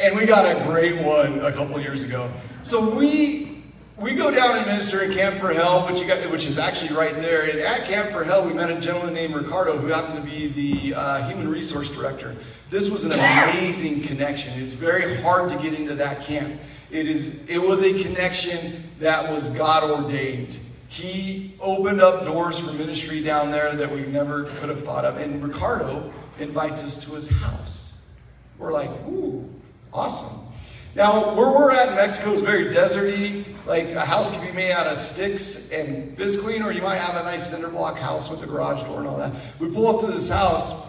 And we got a great one a couple years ago. So we we go down and minister at Camp for Hell, which, got, which is actually right there. And at Camp for Hell, we met a gentleman named Ricardo, who happened to be the uh, human resource director. This was an amazing connection. It's very hard to get into that camp. It is. It was a connection that was God ordained. He opened up doors for ministry down there that we never could have thought of. And Ricardo invites us to his house. We're like, ooh, awesome. Now, where we're at in Mexico is very deserty. Like a house can be made out of sticks and Visqueen, or you might have a nice cinder block house with a garage door and all that. We pull up to this house,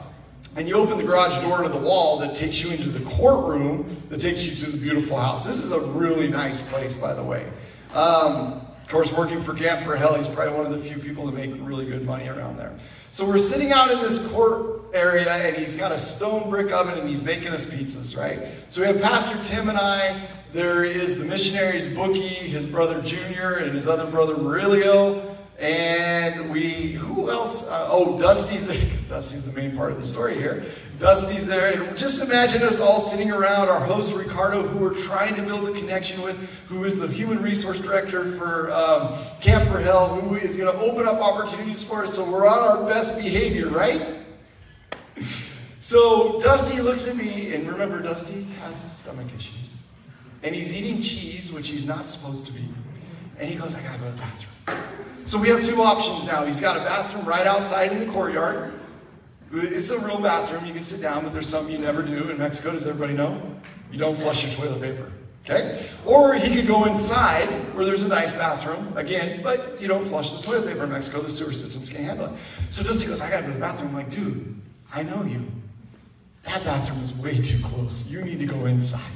and you open the garage door to the wall that takes you into the courtroom that takes you to the beautiful house. This is a really nice place, by the way. Um, of course, working for Camp for Hell, he's probably one of the few people that make really good money around there. So we're sitting out in this court area, and he's got a stone brick oven, and he's making us pizzas, right? So we have Pastor Tim and I. There is the missionaries Bookie, his brother Junior, and his other brother Murillo. And we, who else? Uh, oh, Dusty's because Dusty's the main part of the story here. Dusty's there. And just imagine us all sitting around our host, Ricardo, who we're trying to build a connection with, who is the human resource director for um, Camp for Hell, who is going to open up opportunities for us so we're on our best behavior, right? So Dusty looks at me, and remember, Dusty has stomach issues. And he's eating cheese, which he's not supposed to be. And he goes, I gotta go to the bathroom. So we have two options now. He's got a bathroom right outside in the courtyard. It's a real bathroom. You can sit down, but there's something you never do in Mexico. Does everybody know? You don't flush your toilet paper. Okay? Or he could go inside where there's a nice bathroom, again, but you don't flush the toilet paper in Mexico. The sewer systems can't handle it. So Dusty goes, I gotta go to the bathroom. I'm like, dude, I know you. That bathroom is way too close. You need to go inside.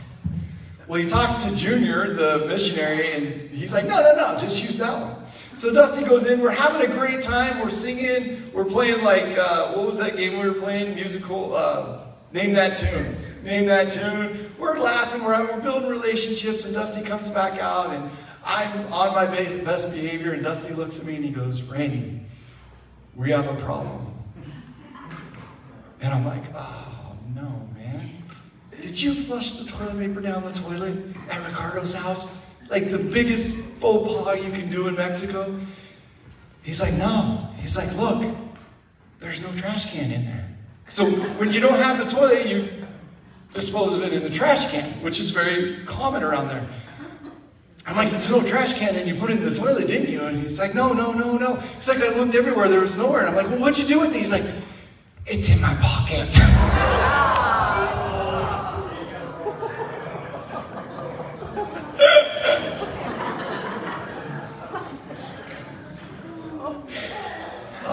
Well, he talks to Junior, the missionary, and he's like, no, no, no, just use that one. So Dusty goes in. We're having a great time. We're singing. We're playing like uh, what was that game we were playing? Musical. Uh, name that tune. Name that tune. We're laughing. We're we're building relationships. And Dusty comes back out, and I'm on my best behavior. And Dusty looks at me and he goes, "Randy, we have a problem." And I'm like, "Oh no, man! Did you flush the toilet paper down the toilet at Ricardo's house?" Like the biggest faux pas you can do in Mexico? He's like, no. He's like, look, there's no trash can in there. So when you don't have the toilet, you dispose of it in the trash can, which is very common around there. I'm like, there's no trash can, and you put it in the toilet, didn't you? And he's like, no, no, no, no. He's like, I looked everywhere, there was nowhere. And I'm like, well, what'd you do with it? He's like, it's in my pocket.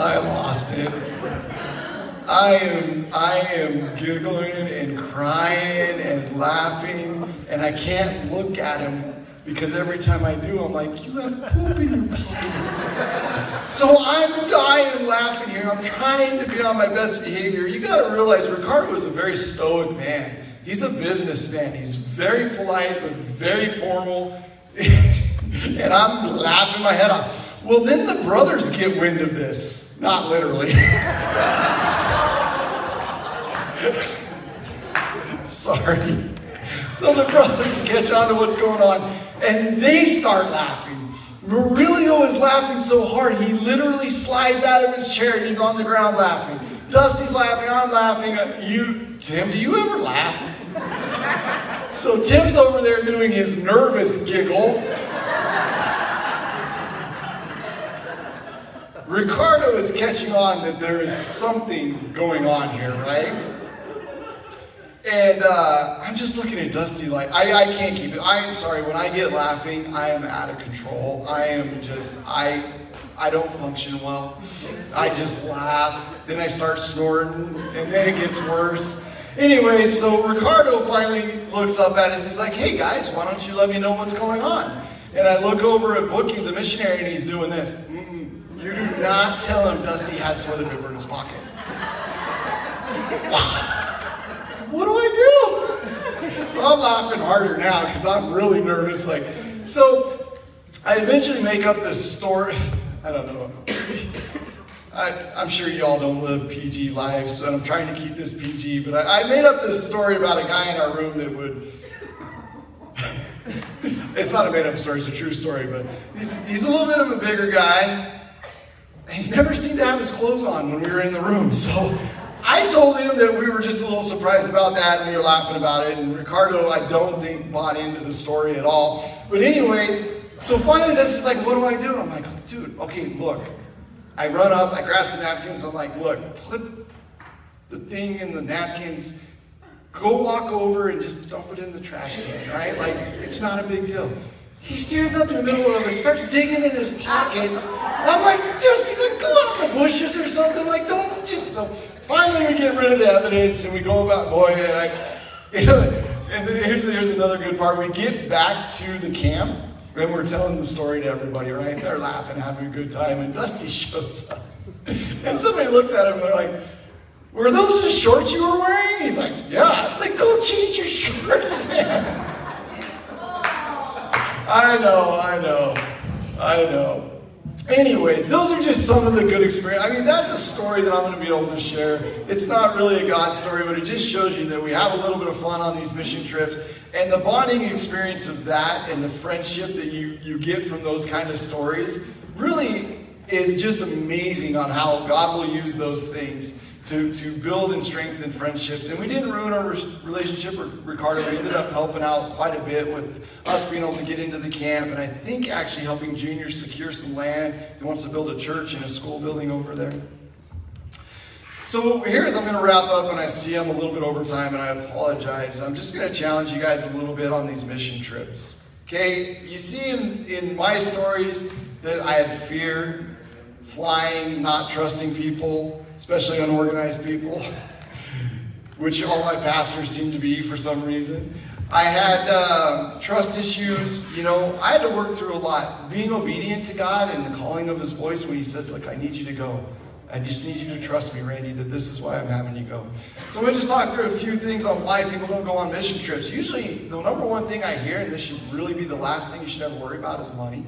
I lost it. I am, I am giggling and crying and laughing, and I can't look at him because every time I do, I'm like, you have poop in your pocket. so I'm dying laughing here. I'm trying to be on my best behavior. You got to realize Ricardo is a very stoic man. He's a businessman. He's very polite, but very formal. and I'm laughing my head off. Well, then the brothers get wind of this. Not literally. Sorry. So the brothers catch on to what's going on and they start laughing. Murillo is laughing so hard he literally slides out of his chair and he's on the ground laughing. Dusty's laughing, I'm laughing. Uh, you, Tim, do you ever laugh? So Tim's over there doing his nervous giggle. Ricardo is catching on that there is something going on here, right? And uh, I'm just looking at Dusty like, I, I can't keep it. I'm sorry, when I get laughing, I am out of control. I am just, I, I don't function well. I just laugh, then I start snorting, and then it gets worse. Anyway, so Ricardo finally looks up at us. He's like, hey guys, why don't you let me know what's going on? And I look over at Bookie, the missionary, and he's doing this. Mm-mm. You do not tell him Dusty has toilet paper in his pocket. what do I do? so I'm laughing harder now because I'm really nervous. Like, so I eventually make up this story. I don't know. I, am sure you all don't live PG lives, but I'm trying to keep this PG. But I, I made up this story about a guy in our room that would. it's not a made up story, it's a true story, but he's, he's a little bit of a bigger guy. He never seemed to have his clothes on when we were in the room. So I told him that we were just a little surprised about that and we were laughing about it. And Ricardo, I don't think, bought into the story at all. But, anyways, so finally, this is like, what do I do? I'm like, dude, okay, look. I run up, I grab some napkins. I'm like, look, put the thing in the napkins. Go walk over and just dump it in the trash can, right? Like, it's not a big deal. He stands up in the middle of it, starts digging in his pockets. I'm like, just like, go out in the bushes or something. Like, don't. So finally, we get rid of the evidence and we go about, boy, and I, and here's, here's another good part. We get back to the camp and we're telling the story to everybody, right? They're laughing, having a good time, and Dusty shows up. And somebody looks at him and they're like, Were those the shorts you were wearing? He's like, Yeah. I'm like, go change your shorts, man. I know, I know, I know. Anyways, those are just some of the good experience. I mean, that's a story that I'm going to be able to share. It's not really a God story, but it just shows you that we have a little bit of fun on these mission trips. And the bonding experience of that and the friendship that you, you get from those kind of stories really is just amazing on how God will use those things to, to build and strengthen friendships. And we didn't ruin our relationship with Ricardo. We ended up helping out quite a bit with us being able to get into the camp. And I think actually helping Junior secure some land. He wants to build a church and a school building over there. So here is I'm going to wrap up, and I see I'm a little bit over time, and I apologize. I'm just going to challenge you guys a little bit on these mission trips. Okay, you see in, in my stories that I had fear, flying, not trusting people, especially unorganized people, which all my pastors seem to be for some reason. I had uh, trust issues. You know, I had to work through a lot. Being obedient to God and the calling of His voice when He says, Look, I need you to go. I just need you to trust me, Randy, that this is why I'm having you go. So to just talk through a few things on why people don't go on mission trips. Usually, the number one thing I hear, and this should really be the last thing you should ever worry about, is money.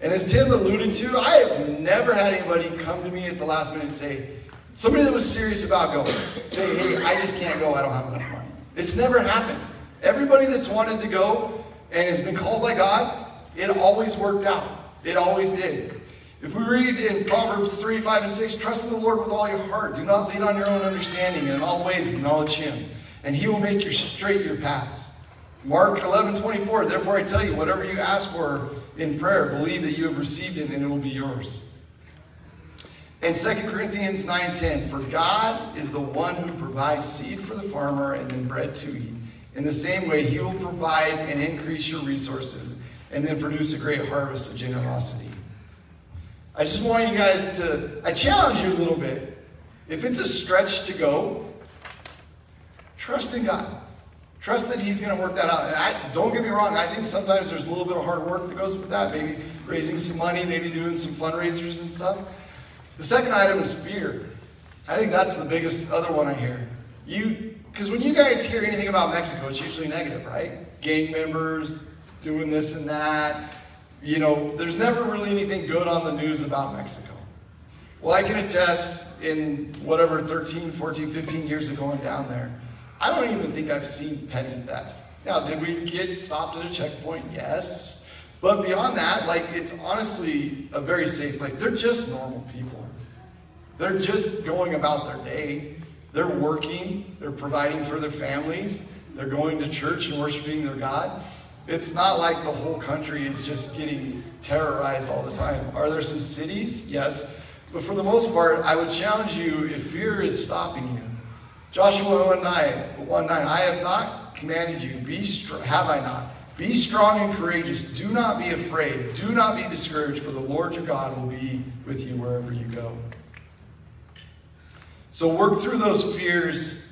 And as Tim alluded to, I have never had anybody come to me at the last minute and say, Somebody that was serious about going, say, hey, I just can't go, I don't have enough money. It's never happened. Everybody that's wanted to go and has been called by God, it always worked out. It always did. If we read in Proverbs 3, 5, and 6, trust in the Lord with all your heart. Do not lean on your own understanding, and in all ways acknowledge Him, and He will make your straight your paths. Mark 11, 24, therefore I tell you, whatever you ask for in prayer, believe that you have received it, and it will be yours. And 2 Corinthians 9:10, for God is the one who provides seed for the farmer and then bread to eat. In the same way, he will provide and increase your resources and then produce a great harvest of generosity. I just want you guys to, I challenge you a little bit. If it's a stretch to go, trust in God. Trust that He's going to work that out. And I, don't get me wrong, I think sometimes there's a little bit of hard work that goes with that. Maybe raising some money, maybe doing some fundraisers and stuff. The second item is fear. I think that's the biggest other one I hear. You, because when you guys hear anything about Mexico, it's usually negative, right? Gang members doing this and that. You know, there's never really anything good on the news about Mexico. Well, I can attest in whatever 13, 14, 15 years of going down there, I don't even think I've seen petty theft. Now, did we get stopped at a checkpoint? Yes. But beyond that, like, it's honestly a very safe, like, they're just normal people. They're just going about their day. They're working, they're providing for their families, they're going to church and worshiping their God. It's not like the whole country is just getting terrorized all the time. Are there some cities? Yes. But for the most part, I would challenge you if fear is stopping you. Joshua 1 9, 1 9 I have not commanded you, be str- have I not? Be strong and courageous. Do not be afraid. Do not be discouraged, for the Lord your God will be with you wherever you go. So work through those fears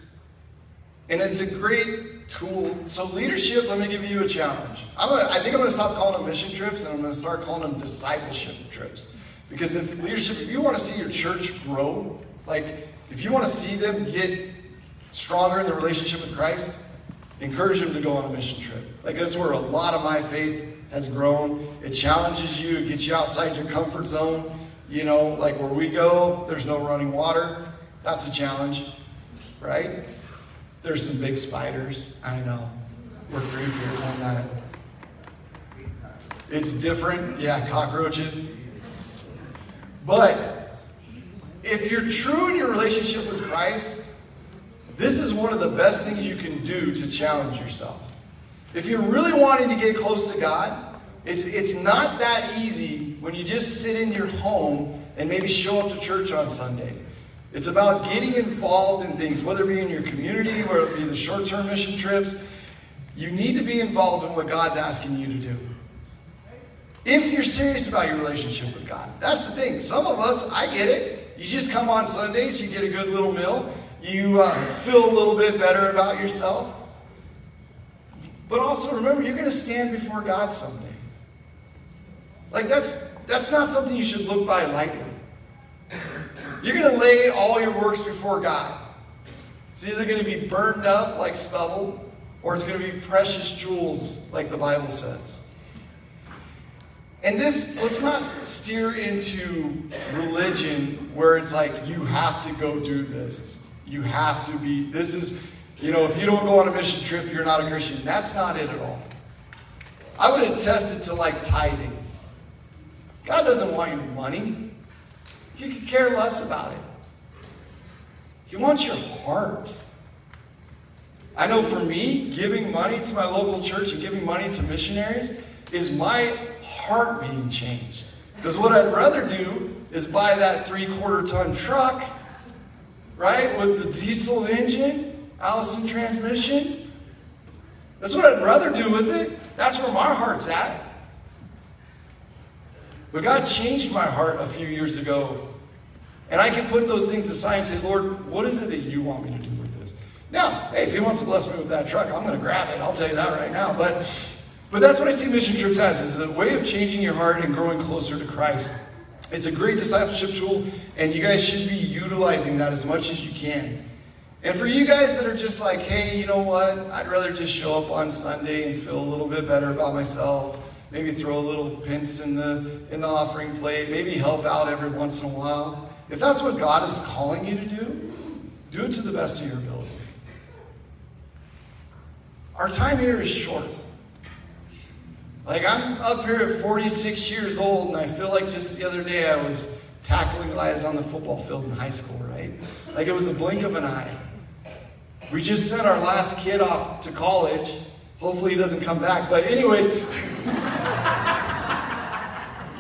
And it's a great tool. So leadership, let me give you a challenge. I'm gonna, I think I'm going to stop calling them mission trips and I'm going to start calling them discipleship trips. Because if leadership, if you want to see your church grow, like if you want to see them get stronger in their relationship with Christ, encourage them to go on a mission trip. Like that's where a lot of my faith has grown. It challenges you, it gets you outside your comfort zone. You know, like where we go, there's no running water. That's a challenge, right? There's some big spiders. I know. We're three fears on that. It's different. Yeah, cockroaches. But if you're true in your relationship with Christ, this is one of the best things you can do to challenge yourself. If you're really wanting to get close to God, it's, it's not that easy when you just sit in your home and maybe show up to church on Sunday. It's about getting involved in things, whether it be in your community, whether it be the short term mission trips. You need to be involved in what God's asking you to do. If you're serious about your relationship with God, that's the thing. Some of us, I get it. You just come on Sundays, you get a good little meal, you uh, feel a little bit better about yourself. But also remember, you're going to stand before God someday. Like that's that's not something you should look by lightly. You're going to lay all your works before God. It's either going to be burned up like stubble, or it's going to be precious jewels, like the Bible says. And this, let's not steer into religion where it's like, you have to go do this. You have to be, this is, you know, if you don't go on a mission trip, you're not a Christian. That's not it at all. I would attest it to like tithing. God doesn't want your money. He could care less about it. He wants your heart. I know for me, giving money to my local church and giving money to missionaries is my heart being changed. Because what I'd rather do is buy that three quarter ton truck, right, with the diesel engine, Allison transmission. That's what I'd rather do with it. That's where my heart's at. But God changed my heart a few years ago. And I can put those things aside and say, Lord, what is it that you want me to do with this? Now, hey, if He wants to bless me with that truck, I'm going to grab it. I'll tell you that right now. But, but that's what I see mission trips as, is a way of changing your heart and growing closer to Christ. It's a great discipleship tool, and you guys should be utilizing that as much as you can. And for you guys that are just like, hey, you know what? I'd rather just show up on Sunday and feel a little bit better about myself maybe throw a little pence in the in the offering plate, maybe help out every once in a while. If that's what God is calling you to do, do it to the best of your ability. Our time here is short. Like I'm up here at 46 years old, and I feel like just the other day I was tackling guys on the football field in high school, right? Like it was the blink of an eye. We just sent our last kid off to college. Hopefully he doesn't come back. But anyways,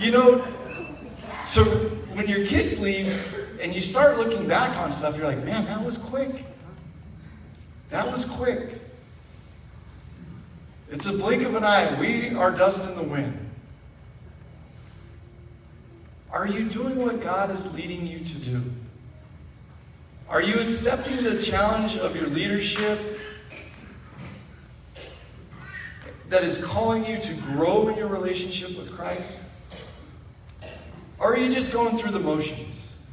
you know, so when your kids leave and you start looking back on stuff, you're like, man, that was quick. That was quick. It's a blink of an eye. We are dust in the wind. Are you doing what God is leading you to do? Are you accepting the challenge of your leadership that is calling you to grow in your relationship with Christ? Or are you just going through the motions?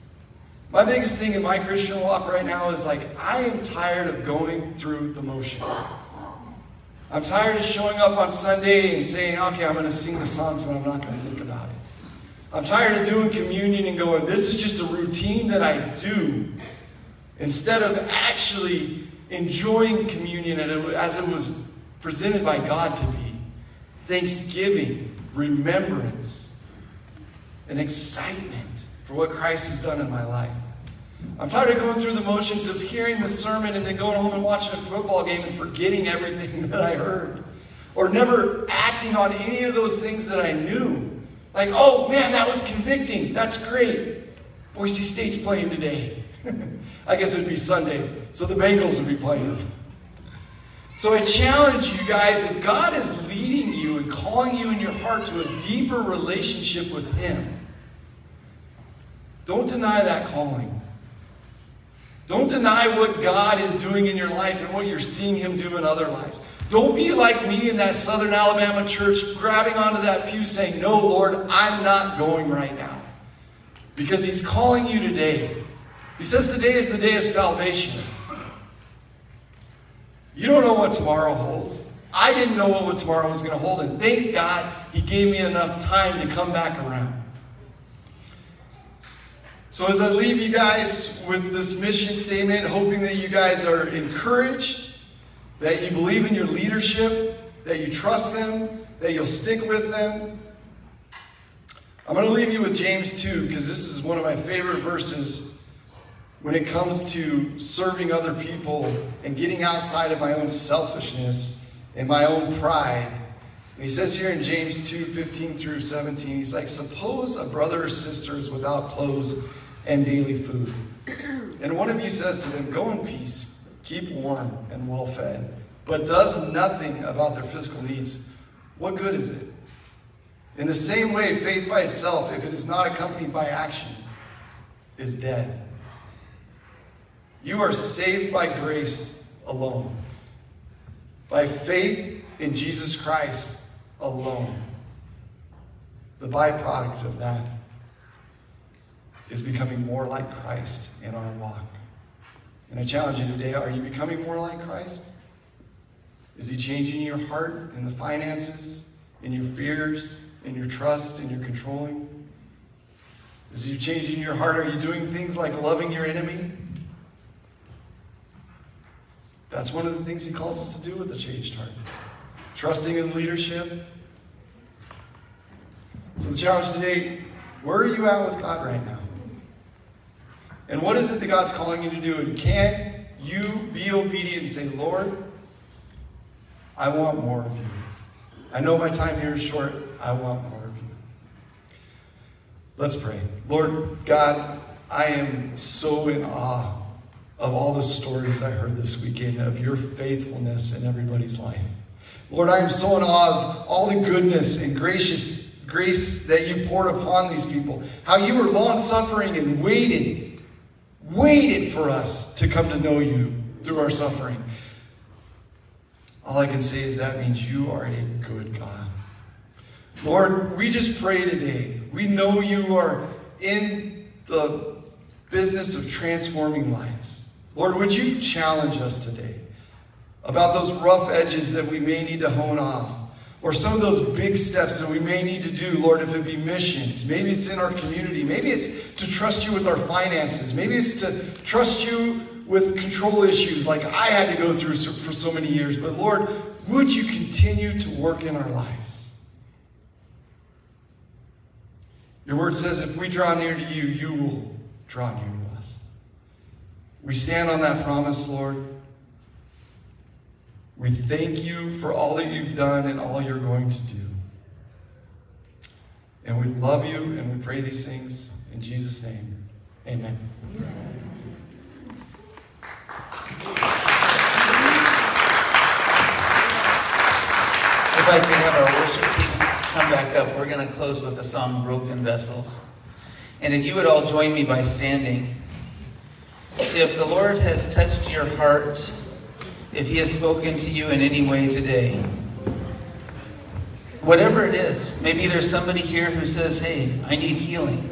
My biggest thing in my Christian walk right now is like, I am tired of going through the motions. I'm tired of showing up on Sunday and saying, okay, I'm going to sing the songs, but I'm not going to think about it. I'm tired of doing communion and going, this is just a routine that I do. Instead of actually enjoying communion as it was presented by God to me thanksgiving, remembrance, and excitement for what Christ has done in my life. I'm tired of going through the motions of hearing the sermon and then going home and watching a football game and forgetting everything that I heard. Or never acting on any of those things that I knew. Like, oh man, that was convicting. That's great. Boise State's playing today. I guess it would be Sunday, so the Bengals would be playing. So I challenge you guys if God is leading you and calling you in your heart to a deeper relationship with Him, don't deny that calling. Don't deny what God is doing in your life and what you're seeing Him do in other lives. Don't be like me in that Southern Alabama church, grabbing onto that pew saying, No, Lord, I'm not going right now. Because He's calling you today. He says today is the day of salvation. You don't know what tomorrow holds. I didn't know what tomorrow was going to hold, and thank God He gave me enough time to come back around. So, as I leave you guys with this mission statement, hoping that you guys are encouraged, that you believe in your leadership, that you trust them, that you'll stick with them. I'm going to leave you with James 2 because this is one of my favorite verses when it comes to serving other people and getting outside of my own selfishness and my own pride. And he says here in James 2 15 through 17, he's like, Suppose a brother or sister is without clothes and daily food. And one of you says to them, Go in peace, keep warm and well fed, but does nothing about their physical needs. What good is it? In the same way, faith by itself, if it is not accompanied by action, is dead. You are saved by grace alone, by faith in Jesus Christ alone. The byproduct of that is becoming more like Christ in our walk. And I challenge you today are you becoming more like Christ? Is He changing your heart in the finances, in your fears, in your trust, in your controlling? Is He changing your heart? Are you doing things like loving your enemy? That's one of the things He calls us to do with a changed heart. Trusting in leadership. So the challenge today where are you at with God right now? And what is it that God's calling you to do? And can you be obedient and say, Lord, I want more of you. I know my time here is short. I want more of you. Let's pray. Lord God, I am so in awe of all the stories I heard this weekend of your faithfulness in everybody's life. Lord, I am so in awe of all the goodness and gracious grace that you poured upon these people. How you were long suffering and waiting waited for us to come to know you through our suffering. All I can say is that means you are a good God. Lord, we just pray today. We know you are in the business of transforming lives. Lord, would you challenge us today about those rough edges that we may need to hone off? Or some of those big steps that we may need to do, Lord, if it be missions, maybe it's in our community, maybe it's to trust you with our finances, maybe it's to trust you with control issues like I had to go through for so many years. But Lord, would you continue to work in our lives? Your word says if we draw near to you, you will draw near to us. We stand on that promise, Lord. We thank you for all that you've done and all you're going to do. And we love you and we pray these things in Jesus' name. Amen. If I could have our worship team come back up, we're going to close with the song Broken Vessels. And if you would all join me by standing, if the Lord has touched your heart, if He has spoken to you in any way today, whatever it is, maybe there's somebody here who says, Hey, I need healing.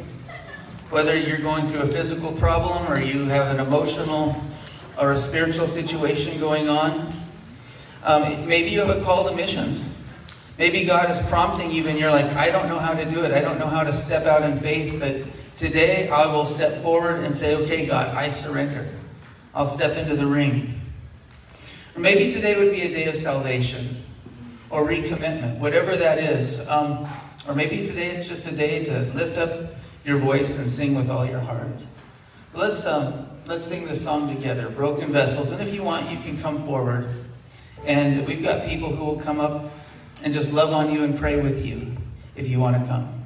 Whether you're going through a physical problem or you have an emotional or a spiritual situation going on, um, maybe you have a call to missions. Maybe God is prompting you and you're like, I don't know how to do it. I don't know how to step out in faith, but today I will step forward and say, okay, God, I surrender. I'll step into the ring. Maybe today would be a day of salvation or recommitment, whatever that is. Um, or maybe today it's just a day to lift up your voice and sing with all your heart. Let's, um, let's sing this song together, Broken Vessels. And if you want, you can come forward. And we've got people who will come up and just love on you and pray with you if you want to come.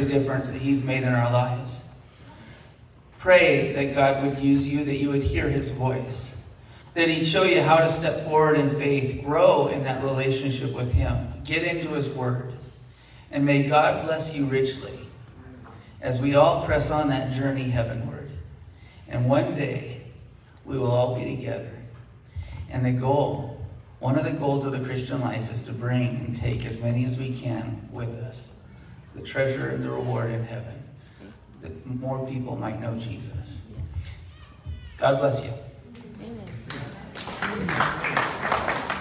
The difference that He's made in our lives. Pray that God would use you, that you would hear His voice, that He'd show you how to step forward in faith, grow in that relationship with Him, get into His Word. And may God bless you richly as we all press on that journey heavenward. And one day, we will all be together. And the goal, one of the goals of the Christian life is to bring and take as many as we can with us. The treasure and the reward in heaven. That more people might know Jesus. God bless you. Amen.